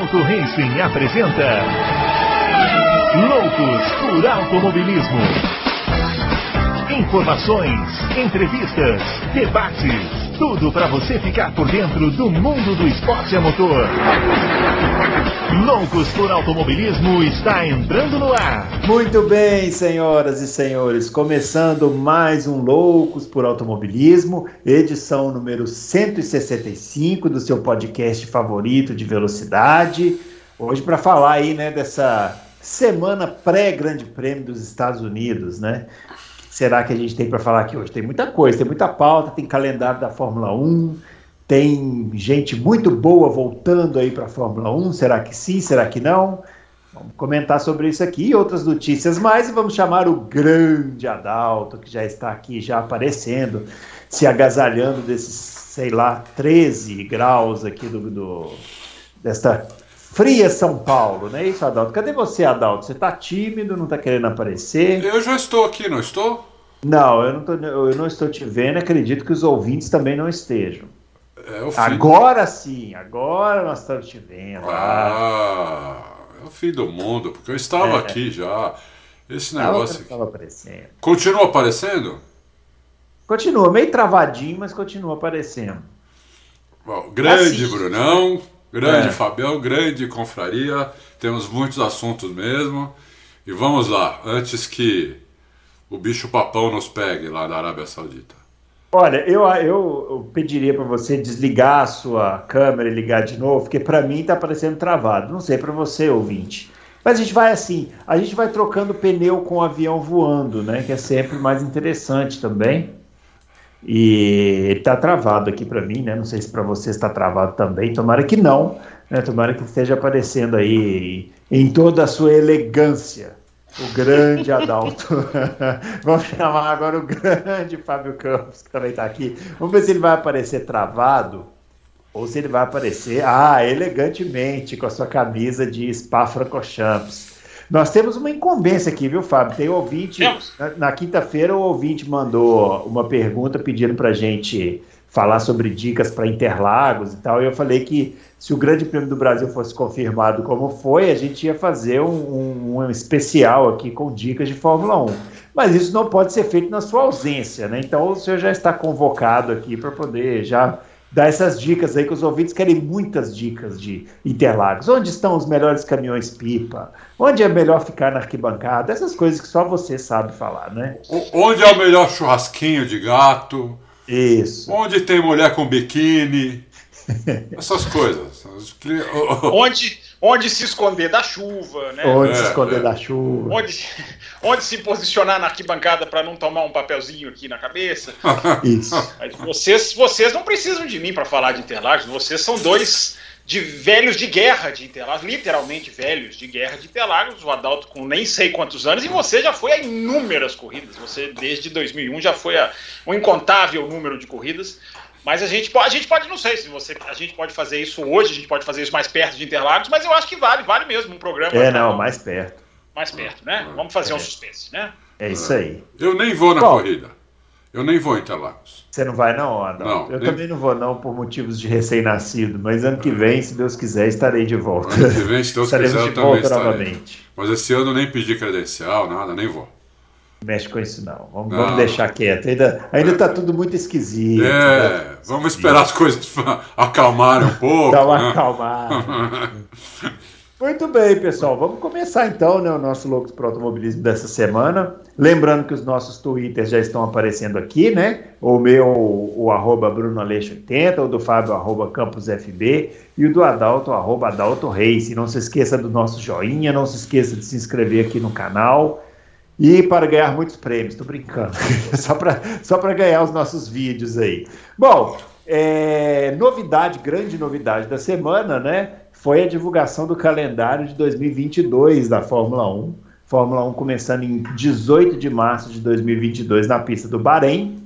Adalto Racing apresenta Loucos por Automobilismo. Informações, entrevistas, debates tudo para você ficar por dentro do mundo do esporte a motor. Loucos por Automobilismo está entrando no ar. Muito bem, senhoras e senhores, começando mais um Loucos por Automobilismo, edição número 165 do seu podcast favorito de velocidade. Hoje para falar aí, né, dessa semana pré-Grande Prêmio dos Estados Unidos, né? Será que a gente tem para falar aqui hoje? Tem muita coisa, tem muita pauta, tem calendário da Fórmula 1, tem gente muito boa voltando aí para a Fórmula 1. Será que sim? Será que não? Vamos comentar sobre isso aqui e outras notícias mais e vamos chamar o grande Adalto, que já está aqui já aparecendo, se agasalhando desses, sei lá, 13 graus aqui do, do desta fria São Paulo, não é isso, Adalto? Cadê você, Adalto? Você está tímido, não está querendo aparecer? Eu já estou aqui, não estou? Não, eu não, tô, eu não estou te vendo, acredito que os ouvintes também não estejam. É o fim agora sim, agora nós estamos te vendo. Ah, é o fim do mundo, porque eu estava é. aqui já. Esse negócio. Estava aparecendo. Continua aparecendo? Continua, meio travadinho, mas continua aparecendo. Bom, grande Assiste. Brunão. Grande é. Fabião, grande confraria, temos muitos assuntos mesmo. E vamos lá, antes que o bicho papão nos pegue lá da Arábia Saudita. Olha, eu, eu, pediria para você desligar a sua câmera e ligar de novo, porque para mim está parecendo travado. Não sei para você, ouvinte. Mas a gente vai assim, a gente vai trocando pneu com o avião voando, né? Que é sempre mais interessante também. E ele está travado aqui para mim, né? Não sei se para você está travado também. Tomara que não, né? Tomara que esteja aparecendo aí em toda a sua elegância. O grande Adalto. Vamos chamar agora o grande Fábio Campos, que também está aqui. Vamos ver se ele vai aparecer travado ou se ele vai aparecer, ah, elegantemente, com a sua camisa de Spa-Francorchamps. Nós temos uma incumbência aqui, viu, Fábio? Tem ouvinte. Na, na quinta-feira, o ouvinte mandou uma pergunta pedindo para gente falar sobre dicas para Interlagos e tal. E eu falei que se o Grande Prêmio do Brasil fosse confirmado como foi, a gente ia fazer um, um, um especial aqui com dicas de Fórmula 1. Mas isso não pode ser feito na sua ausência, né? Então o senhor já está convocado aqui para poder já dar essas dicas aí, que os ouvintes querem muitas dicas de Interlagos. Onde estão os melhores caminhões pipa? Onde é melhor ficar na arquibancada? Essas coisas que só você sabe falar, né? Onde é o melhor churrasquinho de gato? Isso. Onde tem mulher com biquíni? Essas coisas. onde, onde se esconder da chuva, né? Onde é, se esconder é. da chuva. Onde, onde se posicionar na arquibancada para não tomar um papelzinho aqui na cabeça. Isso. Mas vocês, vocês não precisam de mim para falar de Interlagos, vocês são dois de velhos de guerra de Interlagos, literalmente velhos de guerra de Interlagos, o Adalto com nem sei quantos anos, e você já foi a inúmeras corridas, você desde 2001 já foi a um incontável número de corridas, mas a gente, a gente pode, não sei se você, a gente pode fazer isso hoje, a gente pode fazer isso mais perto de Interlagos, mas eu acho que vale, vale mesmo um programa. É, não, mais perto mais perto, né? Vamos fazer é. um suspense, né? É isso aí. Eu nem vou na Bom, corrida. Eu nem vou em Interlagos. Você não vai não, Adão? Não, eu nem... também não vou não por motivos de recém-nascido, mas ano que vem, se Deus quiser, estarei de volta. Ano que vem, se Deus quiser, eu também estarei. Novamente. Mas esse ano nem pedi credencial, nada, nem vou. Mexe com isso não. Vamos, não. vamos deixar quieto. Ainda, ainda tá tudo muito esquisito. É, né? vamos esperar as coisas acalmarem um pouco. Dá uma né? acalmada. Muito bem, pessoal. Vamos começar então né, o nosso Loucos para o Automobilismo dessa semana. Lembrando que os nossos twitters já estão aparecendo aqui, né? O meu, o arroba BrunoAleixo80, o do Fábio, arroba CampusFB, e o do Adalto, arroba Adalto Reis. E não se esqueça do nosso joinha, não se esqueça de se inscrever aqui no canal. E para ganhar muitos prêmios, tô brincando, só para só ganhar os nossos vídeos aí. Bom, é, novidade, grande novidade da semana, né? foi a divulgação do calendário de 2022 da Fórmula 1. Fórmula 1 começando em 18 de março de 2022 na pista do Bahrein.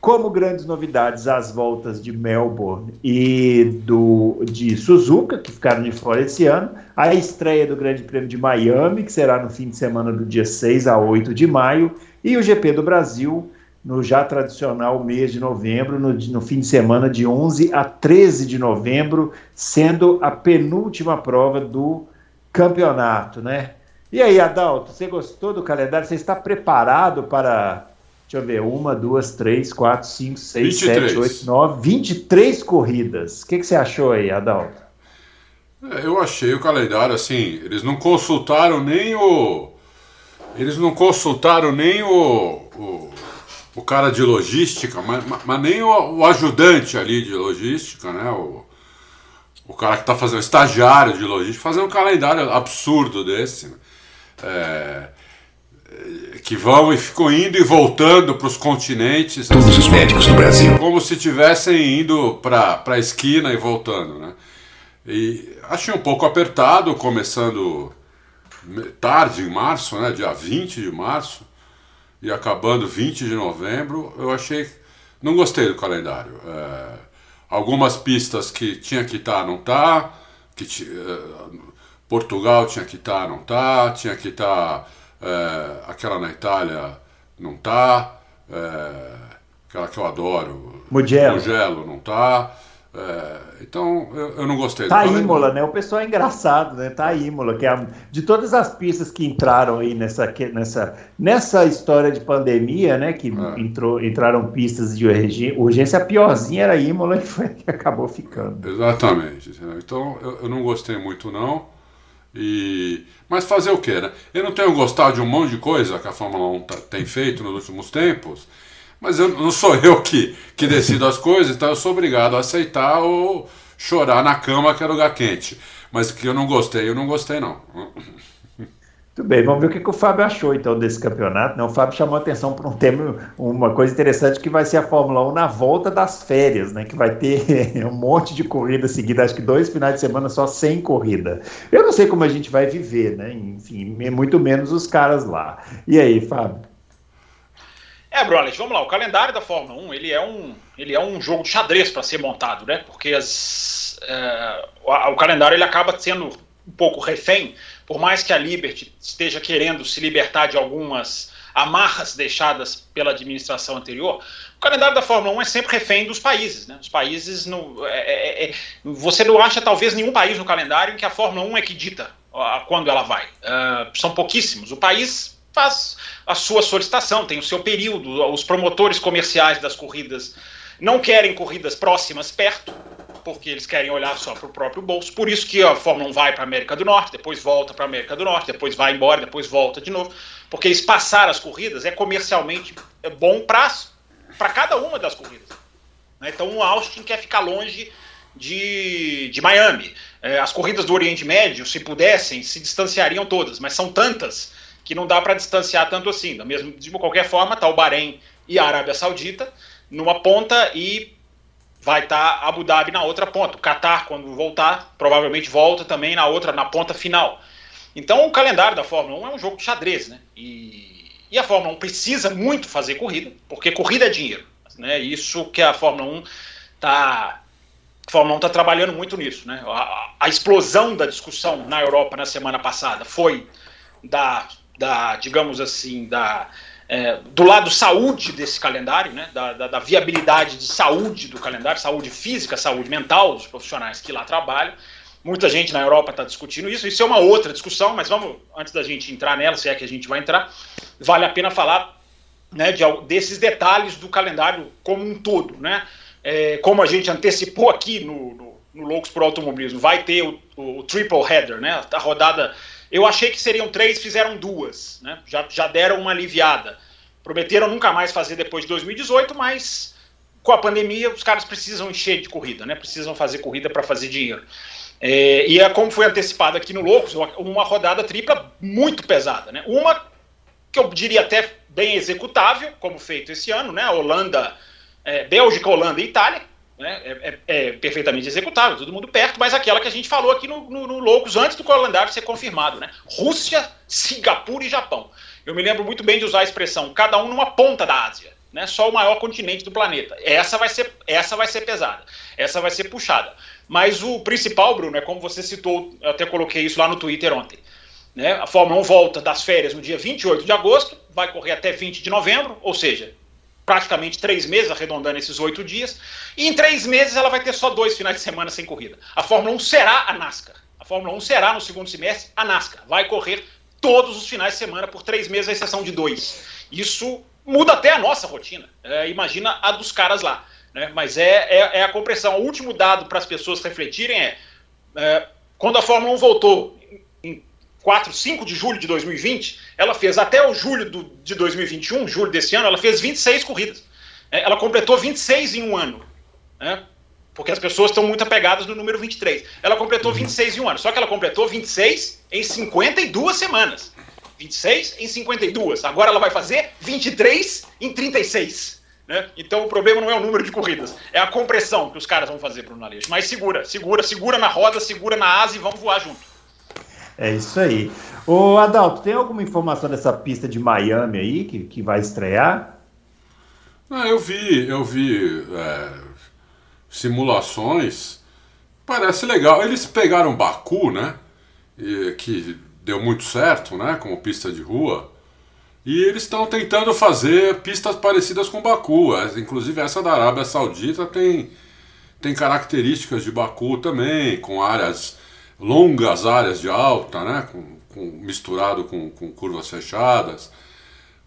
Como grandes novidades, as voltas de Melbourne e do, de Suzuka, que ficaram de fora esse ano, a estreia do Grande Prêmio de Miami, que será no fim de semana do dia 6 a 8 de maio, e o GP do Brasil, no já tradicional mês de novembro, no, no, fim de semana de 11 a 13 de novembro, sendo a penúltima prova do campeonato, né? E aí, Adalto, você gostou do calendário? Você está preparado para, deixa eu ver, uma, duas, três, quatro, cinco, seis, 23. sete, oito, nove, 23 corridas. O que, que você achou aí, Adalto? É, eu achei o calendário assim, eles não consultaram nem o. Eles não consultaram nem o, o o cara de logística, mas, mas nem o, o, ajudante ali de logística, né? O, o cara que está fazendo, o estagiário de logística, fazendo um calendário absurdo desse. Né? É, que vão e ficam indo e voltando para os continentes. Todos assim, os médicos do Brasil. Como se estivessem indo para a esquina e voltando, né? E achei um pouco apertado, começando tarde em março, né? Dia 20 de março e acabando 20 de novembro, eu achei. Não gostei do calendário. É, algumas pistas que tinha que estar, tá, não tá. Que, é, Portugal tinha que estar, tá, não tá. Tinha que estar. É, aquela na Itália, não tá. É, aquela que eu adoro. Mugello. Mugello, não tá. É, então eu, eu, não gostei. Tá Imola, né? O pessoal é engraçado, né? Tá Imola, que é a, de todas as pistas que entraram aí nessa, nessa, nessa história de pandemia, né? Que é. entrou, entraram pistas de urgência, a piorzinha era a Imola e foi que acabou ficando. Exatamente. Então eu, eu não gostei muito não. E... Mas fazer o quê, né? Eu não tenho gostado de um monte de coisa que a Fórmula 1 tá, tem feito nos últimos tempos. Mas eu, não sou eu que, que decido as coisas, então eu sou obrigado a aceitar ou chorar na cama que é lugar quente. Mas que eu não gostei, eu não gostei não. Tudo bem, vamos ver o que, que o Fábio achou então desse campeonato. Né? O Fábio chamou atenção para um tema, uma coisa interessante que vai ser a Fórmula 1 na volta das férias, né? Que vai ter um monte de corrida seguida, acho que dois finais de semana só sem corrida. Eu não sei como a gente vai viver, né? Enfim, muito menos os caras lá. E aí, Fábio? É, Brolet, vamos lá. O calendário da Fórmula 1 ele é um, ele é um jogo de xadrez para ser montado, né? Porque as, é, o, o, calendário ele acaba sendo um pouco refém, por mais que a Liberty esteja querendo se libertar de algumas amarras deixadas pela administração anterior. O calendário da Fórmula 1 é sempre refém dos países, né? Os países não, é, é, é você não acha talvez nenhum país no calendário em que a Fórmula 1 é que dita quando ela vai. Uh, são pouquíssimos. O país faz a sua solicitação, tem o seu período. Os promotores comerciais das corridas não querem corridas próximas perto, porque eles querem olhar só para o próprio bolso. Por isso que a Fórmula 1 vai para a América do Norte, depois volta para a América do Norte, depois vai embora, depois volta de novo. Porque espaçar as corridas é comercialmente bom para cada uma das corridas. Né? Então o Austin quer ficar longe de, de Miami. É, as corridas do Oriente Médio, se pudessem, se distanciariam todas, mas são tantas que não dá para distanciar tanto assim. Da mesma, de qualquer forma, está o Bahrein e a Arábia Saudita numa ponta e vai estar tá Abu Dhabi na outra ponta. O Qatar, quando voltar, provavelmente volta também na outra, na ponta final. Então, o calendário da Fórmula 1 é um jogo de xadrez, né? E, e a Fórmula 1 precisa muito fazer corrida, porque corrida é dinheiro. Né? Isso que a Fórmula 1 está a Fórmula 1 está trabalhando muito nisso. Né? A, a, explosão da discussão na Europa na semana passada foi da da digamos assim, da, é, do lado saúde desse calendário, né, da, da, da, viabilidade de saúde do calendário, saúde física, saúde mental dos profissionais que lá trabalham. Muita gente na Europa está discutindo isso. Isso é uma outra discussão, mas vamos, antes da gente entrar nela, se é que a gente vai entrar, vale a pena falar né, de, desses detalhes do calendário como um todo. Né? É, como a gente antecipou aqui no, no, no Loucos por Automobilismo, vai ter o, o, triple header, né, a rodada eu achei que seriam três, fizeram duas, né? já, já deram uma aliviada. Prometeram nunca mais fazer depois de 2018, mas com a pandemia os caras precisam encher de corrida, né? precisam fazer corrida para fazer dinheiro. É, e é como foi antecipado aqui no Loucos, uma rodada tripla muito pesada. Né? Uma que eu diria até bem executável, como feito esse ano, né? Holanda, é, Bélgica, Holanda e Itália, né? É, é, é, perfeitamente executável, todo mundo perto, mas aquela que a gente falou aqui no, no, no Loucos antes do calendário ser confirmado, né? Rússia, Singapura e Japão. Eu me lembro muito bem de usar a expressão cada um numa ponta da Ásia, né? Só o maior continente do planeta. Essa vai ser, essa vai ser pesada, essa vai ser puxada. Mas o principal, Bruno, é como você citou, eu até coloquei isso lá no Twitter ontem. Né? A Fórmula 1 volta das férias no dia 28 de agosto, vai correr até 20 de novembro, ou seja, praticamente três meses, arredondando esses oito dias, e em três meses ela vai ter só dois finais de semana sem corrida. A Fórmula 1 será a NASCAR. A Fórmula 1 será, no segundo semestre, a NASCAR. Vai correr todos os finais de semana por três meses, à exceção de dois. Isso muda até a nossa rotina. É, imagina a dos caras lá. Né? Mas é, é, é, a compressão. O último dado para as pessoas refletirem é, é, quando a Fórmula 1 voltou em 4, 5 de julho de 2020, ela fez até o julho do, de 2021, julho desse ano, ela fez 26 corridas. É, ela completou 26 em um ano. Né? Porque as pessoas estão muito apegadas no número 23. Ela completou 26 em um ano. Só que ela completou 26 em 52 semanas. 26 em 52. Agora ela vai fazer 23 em 36. Né? Então o problema não é o número de corridas, é a compressão que os caras vão fazer para o Aleixo. Mas segura, segura, segura na roda, segura na asa e vamos voar junto. É isso aí. Ô Adalto, tem alguma informação dessa pista de Miami aí que, que vai estrear? Ah, eu vi, eu vi é, simulações. Parece legal. Eles pegaram Baku, né? E, que deu muito certo, né? Como pista de rua. E eles estão tentando fazer pistas parecidas com Baku. Inclusive essa da Arábia Saudita tem, tem características de Baku também, com áreas longas áreas de alta, né? Com, com misturado com, com curvas fechadas.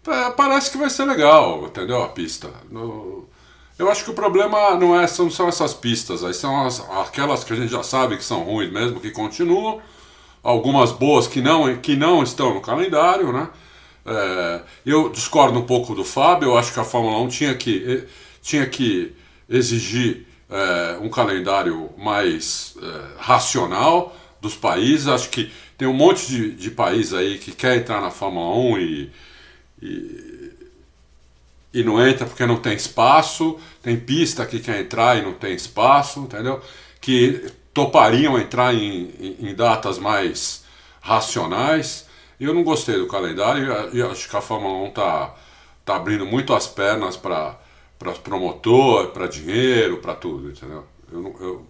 É, parece que vai ser legal, entendeu? A pista. No, eu acho que o problema não é, são, são essas pistas, aí são as, aquelas que a gente já sabe que são ruins mesmo, que continuam, algumas boas que não, que não estão no calendário, né? É, eu discordo um pouco do Fábio, eu acho que a Fórmula 1 tinha que, tinha que exigir é, um calendário mais é, racional dos países. Acho que tem um monte de, de país aí que quer entrar na Fórmula 1 e, e, e não entra porque não tem espaço. Tem pista que quer entrar e não tem espaço, entendeu? Que topariam entrar em, em, em datas mais racionais. Eu não gostei do calendário e acho que a Fórmula 1 está tá abrindo muito as pernas para promotor, para dinheiro, para tudo, entendeu? Eu, eu,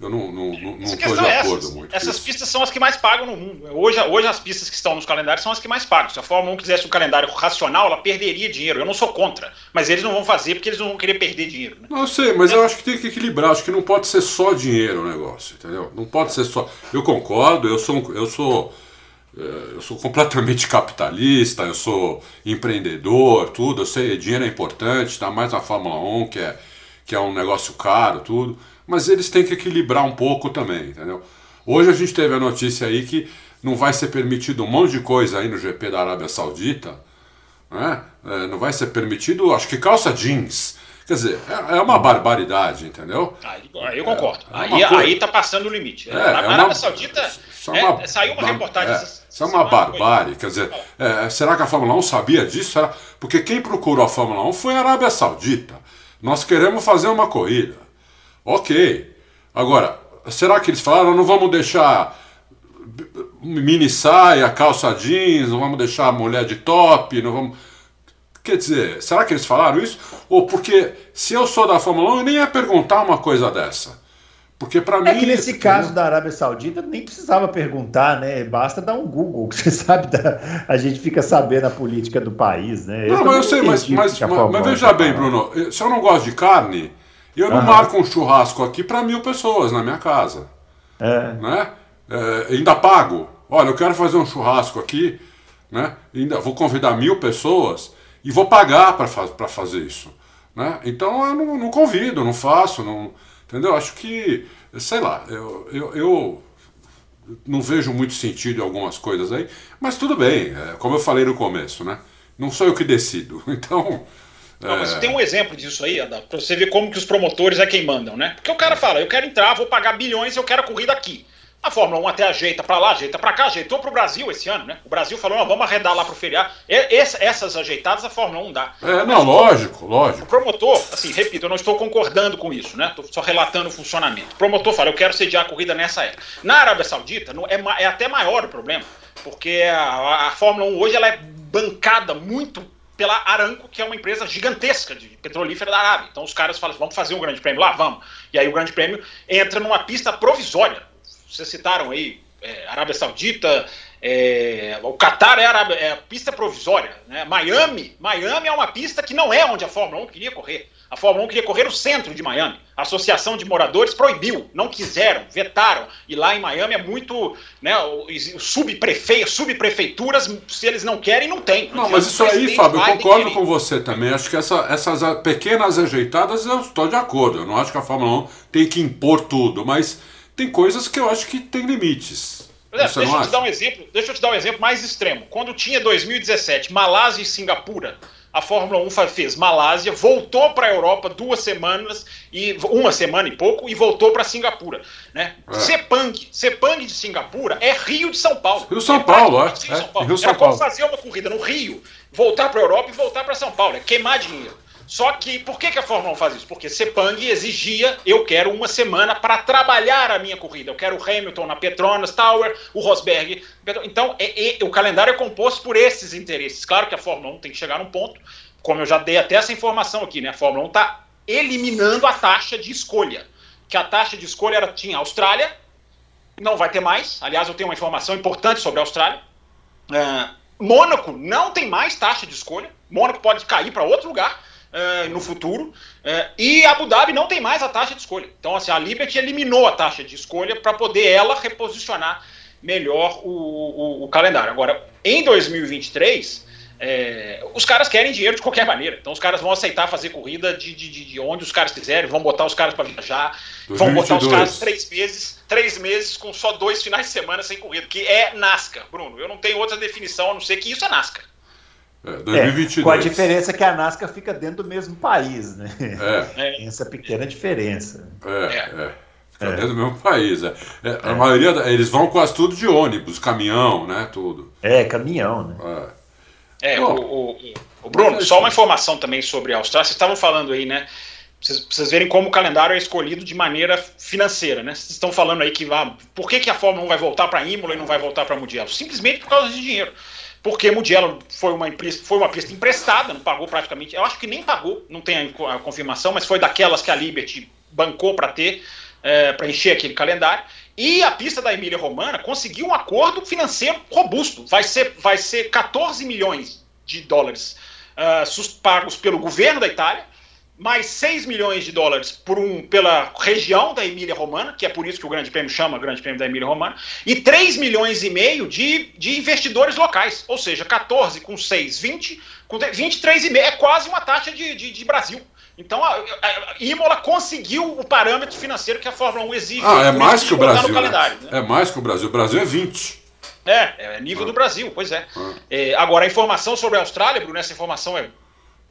eu não, não, não, estou de acordo essas. muito. Essas pistas são as que mais pagam no mundo. Hoje, hoje as pistas que estão nos calendários são as que mais pagam. Se a Fórmula 1 quisesse um calendário racional, ela perderia dinheiro. Eu não sou contra, mas eles não vão fazer porque eles não vão querer perder dinheiro. Né? Não, eu sei, mas é. eu acho que tem que equilibrar. Acho que não pode ser só dinheiro o negócio, entendeu? Não pode ser só. Eu concordo, eu sou. Eu sou eh, eu sou completamente capitalista, eu sou empreendedor, tudo. Eu sei, dinheiro é importante, está mais na Fórmula 1, que é, que é um negócio caro, tudo mas eles têm que equilibrar um pouco também, entendeu? Hoje a gente teve a notícia aí que não vai ser permitido um monte de coisa aí no GP da Arábia Saudita, né? É, não vai ser permitido, acho que calça jeans. Quer dizer, é, é uma barbaridade, entendeu? Aí, aí eu concordo. É, aí, aí tá passando o limite. É, na é Arábia Saudita é uma, saiu uma reportagem. Isso é uma barbárie. Quer dizer, será que a Fórmula 1 sabia disso? Será? Porque quem procurou a Fórmula 1 foi a Arábia Saudita. Nós queremos fazer uma corrida. Ok. Agora, será que eles falaram, não vamos deixar mini saia, calça jeans, não vamos deixar a mulher de top, não vamos. Quer dizer, será que eles falaram isso? Ou porque se eu sou da Fórmula 1, eu nem ia perguntar uma coisa dessa. Porque para é mim. É que nesse caso da Arábia Saudita nem precisava perguntar, né? Basta dar um Google, que você sabe, da... a gente fica sabendo a política do país, né? Eu não, mas eu sei, mas, mas, mas, mas veja bem, Bruno, se eu não gosto de carne, e eu não uhum. marco um churrasco aqui para mil pessoas na minha casa. É. Né? É, ainda pago. Olha, eu quero fazer um churrasco aqui, né? Ainda vou convidar mil pessoas e vou pagar para fa fazer isso. Né? Então eu não, não, convido, não faço, não, entendeu? Acho que, sei lá, eu, eu, eu não vejo muito sentido em algumas coisas aí, mas tudo bem, é, como eu falei no começo, né? Não sou eu que decido. Então, não, mas tem um exemplo disso aí, Adão, pra você ver como que os promotores é quem mandam, né? Porque o cara fala, eu quero entrar, vou pagar bilhões, eu quero a corrida aqui. A Fórmula 1 até ajeita para lá, ajeita para cá, ajeitou para o Brasil esse ano, né? O Brasil falou, não, vamos arredar lá para o feriado. essas ajeitadas a Fórmula 1 dá. É, não, lógico, lógico. O promotor, assim, repito, eu não estou concordando com isso, né? Estou só relatando o funcionamento. O promotor fala, eu quero sediar a corrida nessa época. Na Arábia Saudita, é, é até maior o problema, porque a, a Fórmula 1 hoje ela é bancada muito pela Aramco, que é uma empresa gigantesca de petrolífera da Arábia. Então os caras falam, vamos fazer um grande prêmio lá? Vamos. E aí o grande prêmio entra numa pista provisória. Vocês citaram aí é, Arábia Saudita, É, o Qatar era é, a pista provisória. Né? Miami, Miami é uma pista que não é onde a Fórmula 1 queria correr. A Fórmula 1 queria correr no centro de Miami. A Associação de Moradores proibiu, não quiseram, vetaram. E lá em Miami é muito. Né, subprefe... subprefeituras, se eles não querem, não tem. Não, mas isso aí, Fábio, eu concordo com você também. Acho que essa, essas pequenas ajeitadas eu estou de acordo. Eu não acho que a Fórmula 1 tem que impor tudo, mas tem coisas que eu acho que tem limites. Exemplo, deixa eu te dar um exemplo. Deixa eu te dar um exemplo mais extremo. Quando tinha 2017, Malásia e Singapura a Fórmula 1 fez Malásia, voltou para a Europa duas semanas e uma semana e pouco e voltou para Singapura, né? É. Sepang, Sepang de Singapura é Rio de São Paulo. Rio São é Paulo, é. São Paulo. É. Rio São Era Paulo. como fazer uma corrida no Rio, voltar para a Europa e voltar para São Paulo, é queimar dinheiro. Só que por que, que a Fórmula 1 faz isso? Porque Sepang exigia, eu quero uma semana para trabalhar a minha corrida. Eu quero o Hamilton na Petronas Tower, o Rosberg. Então, é, é, o calendário é composto por esses interesses. Claro que a Fórmula 1 tem que chegar num ponto, como eu já dei até essa informação aqui, né? A Fórmula 1 está eliminando a taxa de escolha. Que a taxa de escolha era, tinha Austrália, não vai ter mais. Aliás, eu tenho uma informação importante sobre a Austrália. Uh, Mônaco não tem mais taxa de escolha. Mônaco pode cair para outro lugar uh, no futuro. Uh, e Abu Dhabi não tem mais a taxa de escolha. Então, assim, a Liberty eliminou a taxa de escolha para poder ela reposicionar melhor o, o, o, calendário. Agora, em 2023, é, os caras querem dinheiro de qualquer maneira. Então, os caras vão aceitar fazer corrida de, de, de onde os caras quiserem, vão botar os caras para viajar, 2022. vão botar os caras três meses, três meses com só dois finais de semana sem corrida, que é NASCAR, Bruno. Eu não tenho outra definição a não ser que isso é NASCAR. É, 2022. É, com a diferença que a NASCAR fica dentro do mesmo país, né? É. Tem essa pequena diferença. É, é. é. Fica é. dentro do mesmo país. É. é. A maioria, eles vão quase tudo de ônibus, caminhão, né? Tudo. É, caminhão, né? É, Bom, o, o, o, Bruno, só uma informação também sobre a Austrália. Vocês estavam falando aí, né? Vocês, vocês verem como o calendário é escolhido de maneira financeira, né? Vocês estão falando aí que ah, por que, que a Fórmula 1 vai voltar para Imola e não vai voltar para Mugello? Simplesmente por causa de dinheiro porque Mugello foi uma, foi uma pista emprestada, não pagou praticamente. Eu acho que nem pagou, não tem a, confirmação, mas foi daquelas que a Liberty bancou para ter, é, para encher aquele calendário. E a pista da Emília Romana conseguiu um acordo financeiro robusto. Vai ser, vai ser 14 milhões de dólares uh, pagos pelo governo da Itália mais 6 milhões de dólares por um, pela região da Emília Romana, que é por isso que o Grande Prêmio chama Grande Prêmio da Emília Romana, e 3 milhões e meio de, de investidores locais, ou seja, 14 com 6, 20, com 23,5, é quase uma taxa de, de, de Brasil. Então a, a, Imola conseguiu o parâmetro financeiro que a Fórmula 1 exige. Ah, é mais que o Brasil. Né? Né? É mais que o Brasil. O Brasil é 20. É, é nível ah. do Brasil, pois é. Ah. é. Agora, a informação sobre a Austrália, Bruno, essa informação é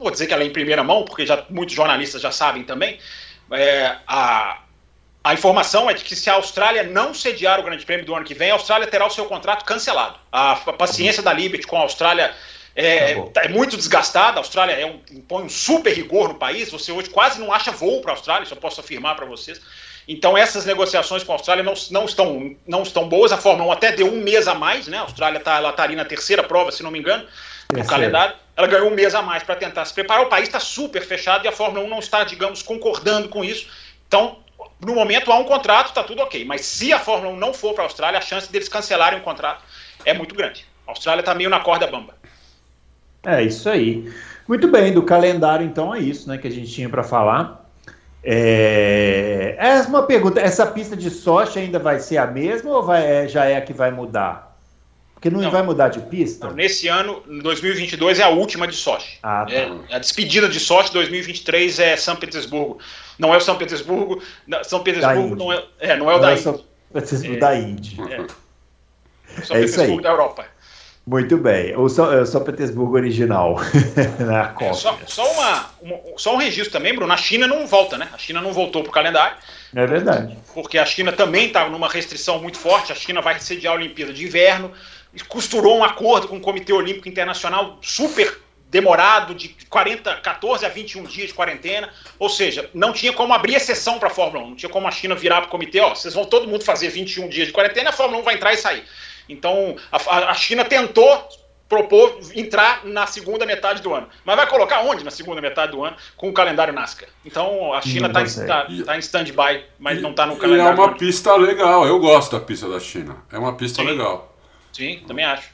vou dizer que ela é em primeira mão, porque já muitos jornalistas já sabem também, é, a, a informação é de que se a Austrália não sediar o Grande Prêmio do ano que vem, a Austrália terá o seu contrato cancelado. A, a paciência da Liberty com a Austrália é, tá é, muito desgastada. A Austrália é um, impõe um super rigor no país. Você hoje quase não acha voo para a Austrália, isso eu posso afirmar para vocês. Então essas negociações com a Austrália não, não, estão, não estão boas. A Fórmula 1 até deu um mês a mais, né? A Austrália está tá ali na terceira prova, se não me engano, no calendário ela ganhou um mês a mais para tentar se preparar. O país está super fechado e a Fórmula 1 não está, digamos, concordando com isso. Então, no momento há um contrato, está tudo ok. Mas se a Fórmula 1 não for para a Austrália, a chance deles cancelarem o contrato é muito grande. A Austrália está meio na corda bamba. É isso aí. Muito bem, do calendário então é isso, né, que a gente tinha para falar. É... é uma pergunta, essa pista de sorte ainda vai ser a mesma ou vai, é, já é a que vai mudar? Porque não, não, vai mudar de pista? Não, nesse ano, 2022 é a última de Sochi. Ah, tá. é, a despedida de Sochi 2023 é São Petersburgo. Não é o São Petersburgo. São Petersburgo não é, é, não é o não da é Índia. São Petersburgo é, da Índia. É. São é Petersburgo da Europa. Muito bem. O São, é São Petersburgo original. na é, só, só, uma, uma, só um registro também, Bruno. A China não volta, né? A China não voltou para o calendário. É verdade. Porque a China também está numa restrição muito forte. A China vai sediar a Olimpíada de Inverno costurou um acordo com o Comitê Olímpico Internacional super demorado, de 40, 14 a 21 dias de quarentena, ou seja, não tinha como abrir exceção para a Fórmula 1, não tinha como a China virar para o comitê, ó, vocês vão todo mundo fazer 21 dias de quarentena, a Fórmula 1 vai entrar e sair. Então, a, a China tentou propor entrar na segunda metade do ano. Mas vai colocar onde na segunda metade do ano com o calendário NASCAR? Então a China está em, tá, tá em stand-by, mas e, não está no calendário. E é uma pista legal, eu gosto da pista da China. É uma pista Sim. legal. Sim, também acho.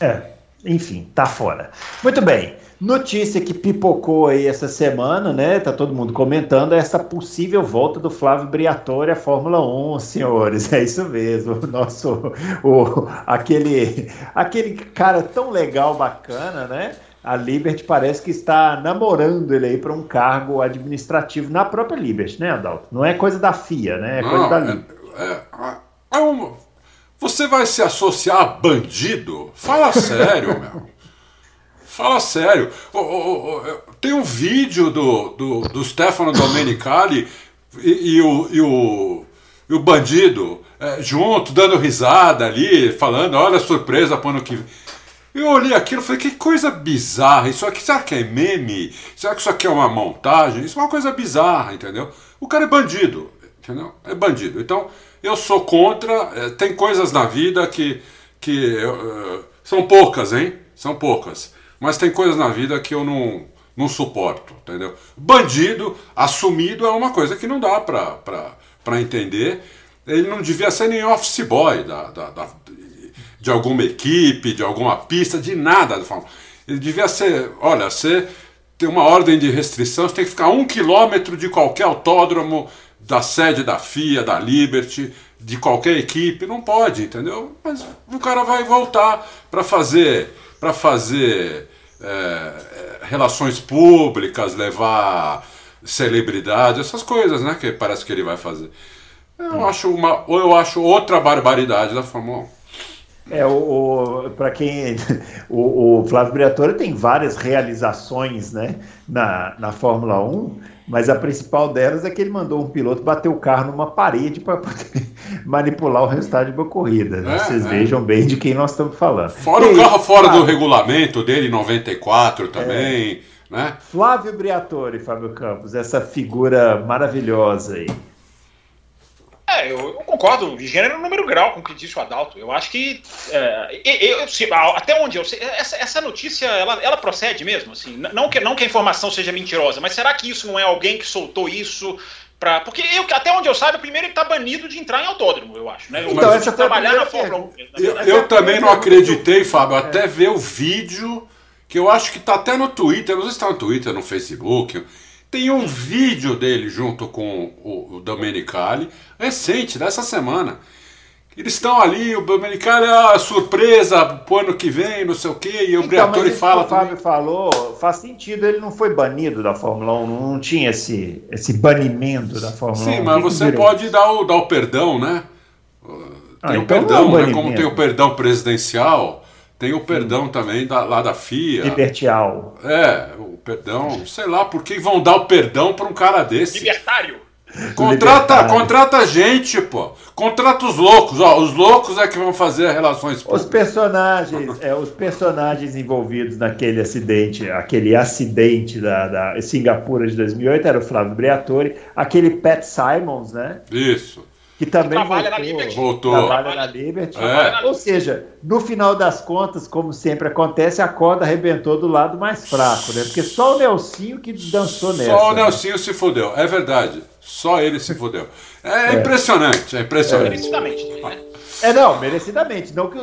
É, enfim, tá fora. Muito bem. Notícia que pipocou aí essa semana, né? Tá todo mundo comentando essa possível volta do Flávio Briatore à Fórmula 1, senhores. É isso mesmo. O nosso o aquele aquele cara tão legal, bacana, né? A Liberty parece que está namorando ele aí para um cargo administrativo na própria Liberty, né, Adalto? Não é coisa da FIA, né? É Não, coisa da é, Liberty. é, é um- você vai se associar a bandido? Fala sério, meu. Fala sério. Tem um vídeo do, do, do Stefano Domenicali e, e o, e, o, e o bandido é, junto, dando risada ali, falando, olha a surpresa para ano que. Eu olhei aquilo e falei, que coisa bizarra. Isso aqui, será que é meme? Será que isso aqui é uma montagem? Isso é uma coisa bizarra, entendeu? O cara é bandido, entendeu? É bandido. Então, eu sou contra. eh, tem coisas na vida que, que eh, são poucas, hein? São poucas. Mas tem coisas na vida que eu não, não suporto, entendeu? Bandido assumido é uma coisa que não dá pra entender. Ele não devia ser nem office boy da, da, da- de alguma equipe, de alguma pista, de nada. da Fórmula 1. Ele devia ser, olha, você tem uma ordem de restrição, você tem que ficar um quilômetro de qualquer autódromo, da sede da FIA, da Liberty, de qualquer equipe, não pode, entendeu? Mas o cara vai voltar para fazer, para fazer é, é, relações públicas, levar celebridade, essas coisas, né? Que parece que ele vai fazer. Eu acho uma, ou eu acho outra barbaridade da Fórmula 1. É, o, para quem. O, o Flávio Briatore tem várias realizações né, na, na Fórmula 1, mas a principal delas é que ele mandou um piloto bater o carro numa parede para poder manipular o resultado de uma corrida. né? É, Vocês é. vejam bem de quem nós estamos falando. Fora E o aí, carro fora do Flávio- regulamento dele, em 94 também, né? Flávio Briatore, Fábio Campos, essa figura maravilhosa aí. É, eu, eu concordo, de gênero, número, grau com o que disse o Adalto. Eu acho que. é, eu- eu- se- até onde eu sei. Essa, essa notícia, ela, ela procede mesmo, assim. Não que, não que a informação seja mentirosa, mas será que isso não é alguém que soltou isso? Pra, porque eu, até onde eu saiba, primeiro ele tá banido de entrar em autódromo, eu acho. Né? Então, Mas essa trabalhar na Fórmula 1. pergunta. Na Eu, eu também não acreditei, Fábio, até ver o vídeo, que eu acho que tá até no Twitter, não sei se tá no Twitter, no Facebook. Tem um vídeo dele junto com o, o Domenicali, recente, dessa semana. Eles estão ali, o Domenicali, ah, surpresa pro ano que vem, não sei o quê, e o Então, Briatore fala o Fábio falou, faz sentido, ele não foi banido da Fórmula 1, não tinha esse, esse banimento da Fórmula 1. Sim, mas você pode dar o, dar o perdão, né? Ah, Tem o então não é perdão, um né? Como tem o perdão presidencial, tem o perdão também da- lá da FIA. Libertial. É, o perdão, sei lá, por que vão dar o perdão pra um cara desse? Libertário. Contrata, Libertário. contrata gente, pô. Contrata os loucos, ó. Os loucos é que vão fazer as relações Os públicas. personagens, é, os personagens envolvidos naquele acidente, aquele acidente da, da Singapura de 2008 era o Flávio Briatore, aquele Pat Simons, né? Isso. Que também Trabalha na voltou, Liberty. Voltou. trabalha na Liberty. É. Ou seja, no final das contas, como sempre acontece, a corda arrebentou do lado mais fraco, né? Porque só o Nelsinho que dançou nessa. Só o né? Nelsinho se fudeu, é verdade. Só ele se fudeu. É, impressionante, é impressionante. Merecidamente, né? É, não, merecidamente. Não que,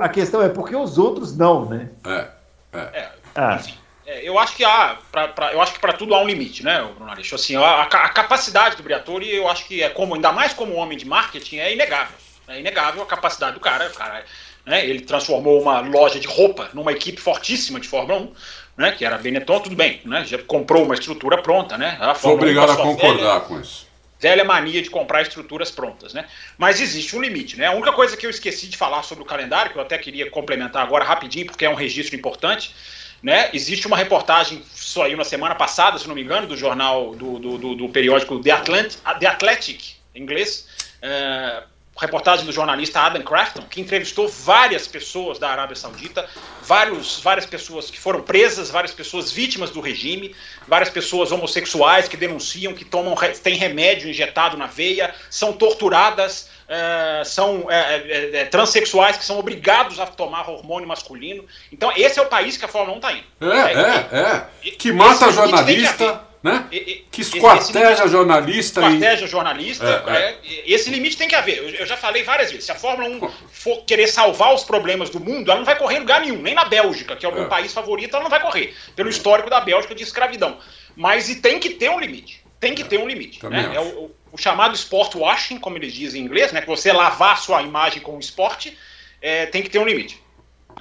a questão é porque os outros não, né? É, é. É, Ah, enfim, é, eu acho que há, pra, pra- eu acho que para tudo há um limite, né, Bruno Aleixo? Assim, a, a ca- a capacidade do Briatore, eu acho que é como, ainda mais como homem de marketing, é inegável. É inegável a capacidade do cara. O cara né, ele transformou uma loja de roupa numa equipe fortíssima de Fórmula 1, né, que era Benetton, tudo bem, né? Já comprou uma estrutura pronta, né? A Sou Fórmula 1 obrigado a concordar velha- com isso. velha mania de comprar estruturas prontas, né? Mas existe um limite, né? A única coisa que eu esqueci de falar sobre o calendário, que eu até queria complementar agora rapidinho, porque é um registro importante, né? Existe uma reportagem, saiu na semana passada, se não me engano, do jornal, do, do, do- do periódico The, Atlant The Athletic, em inglês, é, reportagem do jornalista Adam Crafton, que entrevistou várias pessoas da Arábia Saudita, vários, várias pessoas que foram presas, várias pessoas vítimas do regime, várias pessoas homossexuais que denunciam que tomam têm remédio injetado na veia, são torturadas, eh, são eh, eh, eh, transexuais que são obrigados a tomar hormônio masculino. Então esse é o país que a Fórmula 1 está indo. É, é, é. E- Que mata jornalista, né? Que esquarteja jornalista. Esquarteja e... jornalista. É, é. é, esse limite tem que haver. Eu, eu, já falei várias vezes. Se a Fórmula 1 for querer salvar os problemas do mundo, ela não vai correr em lugar nenhum. Nem na Bélgica, que é o meu é. país favorito, ela não vai correr. Pelo histórico da Bélgica de escravidão. Mas e tem que ter um limite. Tem que ter um limite. Né? É o, o, chamado sport washing, como eles dizem em inglês, né? Que você lavar sua imagem com o esporte, é, tem que ter um limite.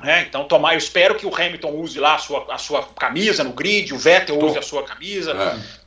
É, então, tomar, eu espero que o Hamilton use lá a sua, a sua camisa no grid, o Vettel use a sua camisa.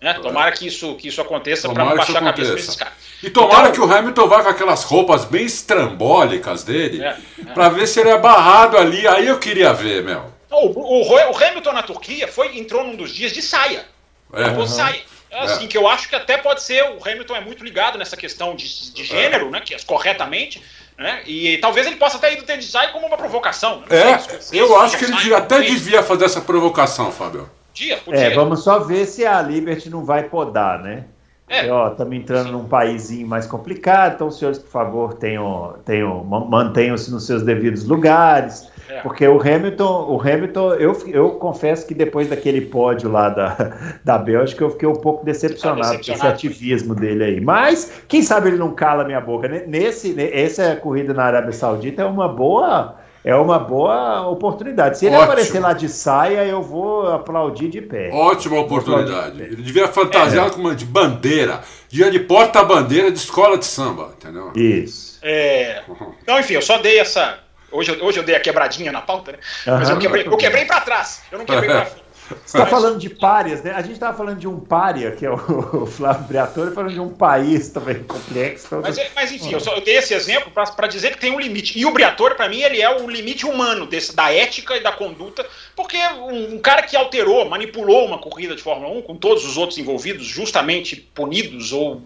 É, né? Tomara que isso, que isso aconteça para não baixar a cabeça desses caras. E tomara então, que o Hamilton vá com aquelas roupas bem estrambólicas dele, é, é. para ver se ele é barrado ali. Aí eu queria ver, meu. O, o, o Hamilton na Turquia foi, entrou num dos dias de saia. É. Uhum. saia. É assim, é. que eu acho que até pode ser, o Hamilton é muito ligado nessa questão de, de gênero, né? Que é corretamente. Né? E talvez ele possa ter ido ter design como uma provocação. é, sei, eu acho que ele até devia fazer essa provocação, Fábio. Dia, é, vamos só ver se a Liberty não vai podar, né? É. Estamos entrando Sim. num país mais complicado, então, senhores, por favor, tenham, tenham, mantenham-se nos seus devidos lugares. É. Porque o Hamilton, o Hamilton eu, eu confesso que depois daquele pódio lá da, da Bélgica, eu fiquei um pouco decepcionado, com esse ativismo dele aí. Mas, quem sabe ele não cala minha boca. Nesse, essa corrida na Arábia Saudita é uma boa. É uma boa oportunidade. Se ele Ótimo. aparecer lá de saia, eu vou aplaudir de pé. Ótima oportunidade. Ele devia fantasiar é. com uma de bandeira. Dia de porta-bandeira de escola de samba, entendeu? Isso. É... Então, enfim, eu só dei essa, Hoje, hoje eu dei a quebradinha na pauta, né? Uhum. Mas eu quebrei, eu quebrei para trás, eu não quebrei para frente. Você está falando de párias, né? A gente estava falando de um pária, que é o, Flávio Briatore, falando de um país também complexo. Todo... Mas, mas, enfim, eu, só, eu dei esse exemplo para dizer que tem um limite. E o Briatore, para mim, ele é o limite humano desse, da ética e da conduta, porque um, um, cara que alterou, manipulou uma corrida de Fórmula 1, com todos os outros envolvidos justamente punidos ou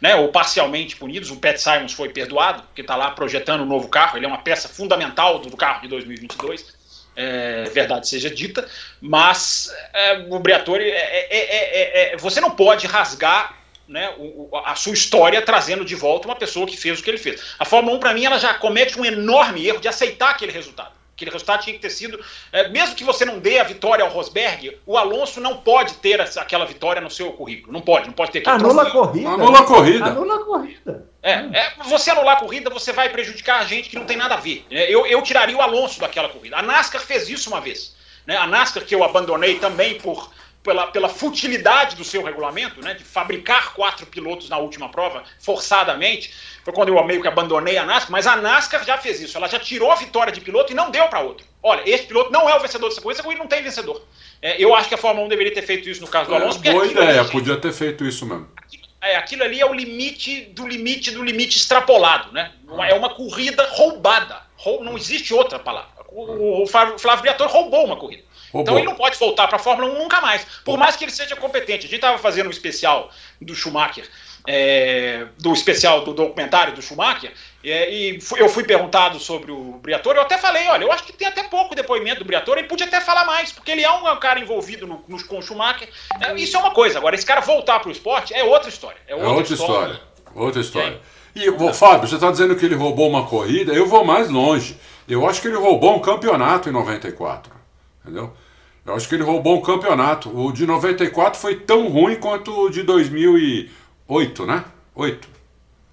né, ou parcialmente punidos. O Pat Simons foi perdoado, porque está lá projetando um novo carro, ele é uma peça fundamental do carro de 2022. É, verdade seja dita, mas é, o Briatore, é é, é, é, você não pode rasgar né, o, a sua história trazendo de volta uma pessoa que fez o que ele fez. A Fórmula 1, para mim, ela já comete um enorme erro de aceitar aquele resultado. Aquele resultado tinha que ter sido. É, mesmo que você não dê a vitória ao Rosberg, o Alonso não pode ter essa, aquela vitória no seu currículo. Não pode, não pode ter Anula a corrida. Anula a corrida. Anula a corrida. É, é, você anular a corrida, você vai prejudicar a gente que não tem nada a ver. É, eu, eu tiraria o Alonso daquela corrida. A NASCAR fez isso uma vez. Né? A NASCAR, que eu abandonei também por pela, pela futilidade do seu regulamento, né, de fabricar quatro pilotos na última prova, forçadamente, foi quando eu meio que abandonei a NASCAR, mas a NASCAR já fez isso, ela já tirou a vitória de piloto e não deu para outro. Olha, esse piloto não é o vencedor dessa corrida, corrida não tem vencedor. É, eu acho que a Fórmula 1 deveria ter feito isso no caso do é, Alonso. Boa ideia, ali, podia ter feito isso mesmo. É, aquilo ali é o limite do limite do limite extrapolado, né? É uma corrida roubada. Não existe outra palavra. O, o Flávio Briatore roubou uma corrida. Então ele não pode voltar para a Fórmula 1 nunca mais, por mais que ele seja competente. A gente estava fazendo um especial do Schumacher, é, do especial do documentário do Schumacher, é, e eu fui perguntado sobre o Briatore, eu até falei, olha, eu acho que tem até pouco depoimento do Briatore, ele podia até falar mais, porque ele é um, cara envolvido no, no, com o Schumacher. É, isso é uma coisa, agora esse cara voltar para o esporte é outra história. É outra, é outra história. história. Outra história. E, Fábio, você está dizendo que ele roubou uma corrida, eu vou mais longe. Eu acho que ele roubou um campeonato em 94. Entendeu? Eu acho que ele roubou um campeonato. O de 94 foi tão ruim quanto o de 2008, né? 8.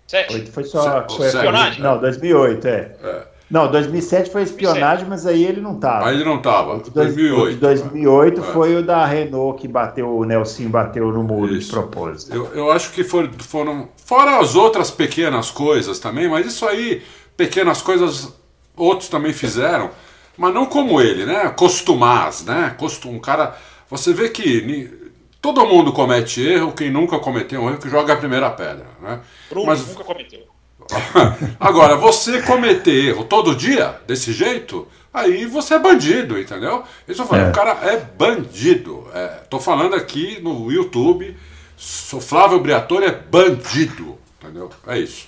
7. 8 foi só foi espionagem? Não, 2008, é. é. Não, 2007 foi espionagem, 2007. mas aí ele não estava. Aí ele não estava. 2008. O de 2008 é. foi o da Renault que bateu, o Nelson bateu no muro isso. de propósito. Eu, eu acho que for, foram. Fora as outras pequenas coisas também, mas isso aí, pequenas coisas, outros também fizeram mas não como ele, né? Costumaz, né? Costum, um cara. Você vê que todo mundo comete erro, quem nunca cometeu um erro que joga a primeira pedra, né? Bruno mas nunca cometeu. Agora, você cometer erro todo dia, desse jeito, aí você é bandido, entendeu? Isso eu falo, é. o cara é bandido. É, tô falando aqui no YouTube, sou Flávio Briatore é bandido, entendeu? É isso.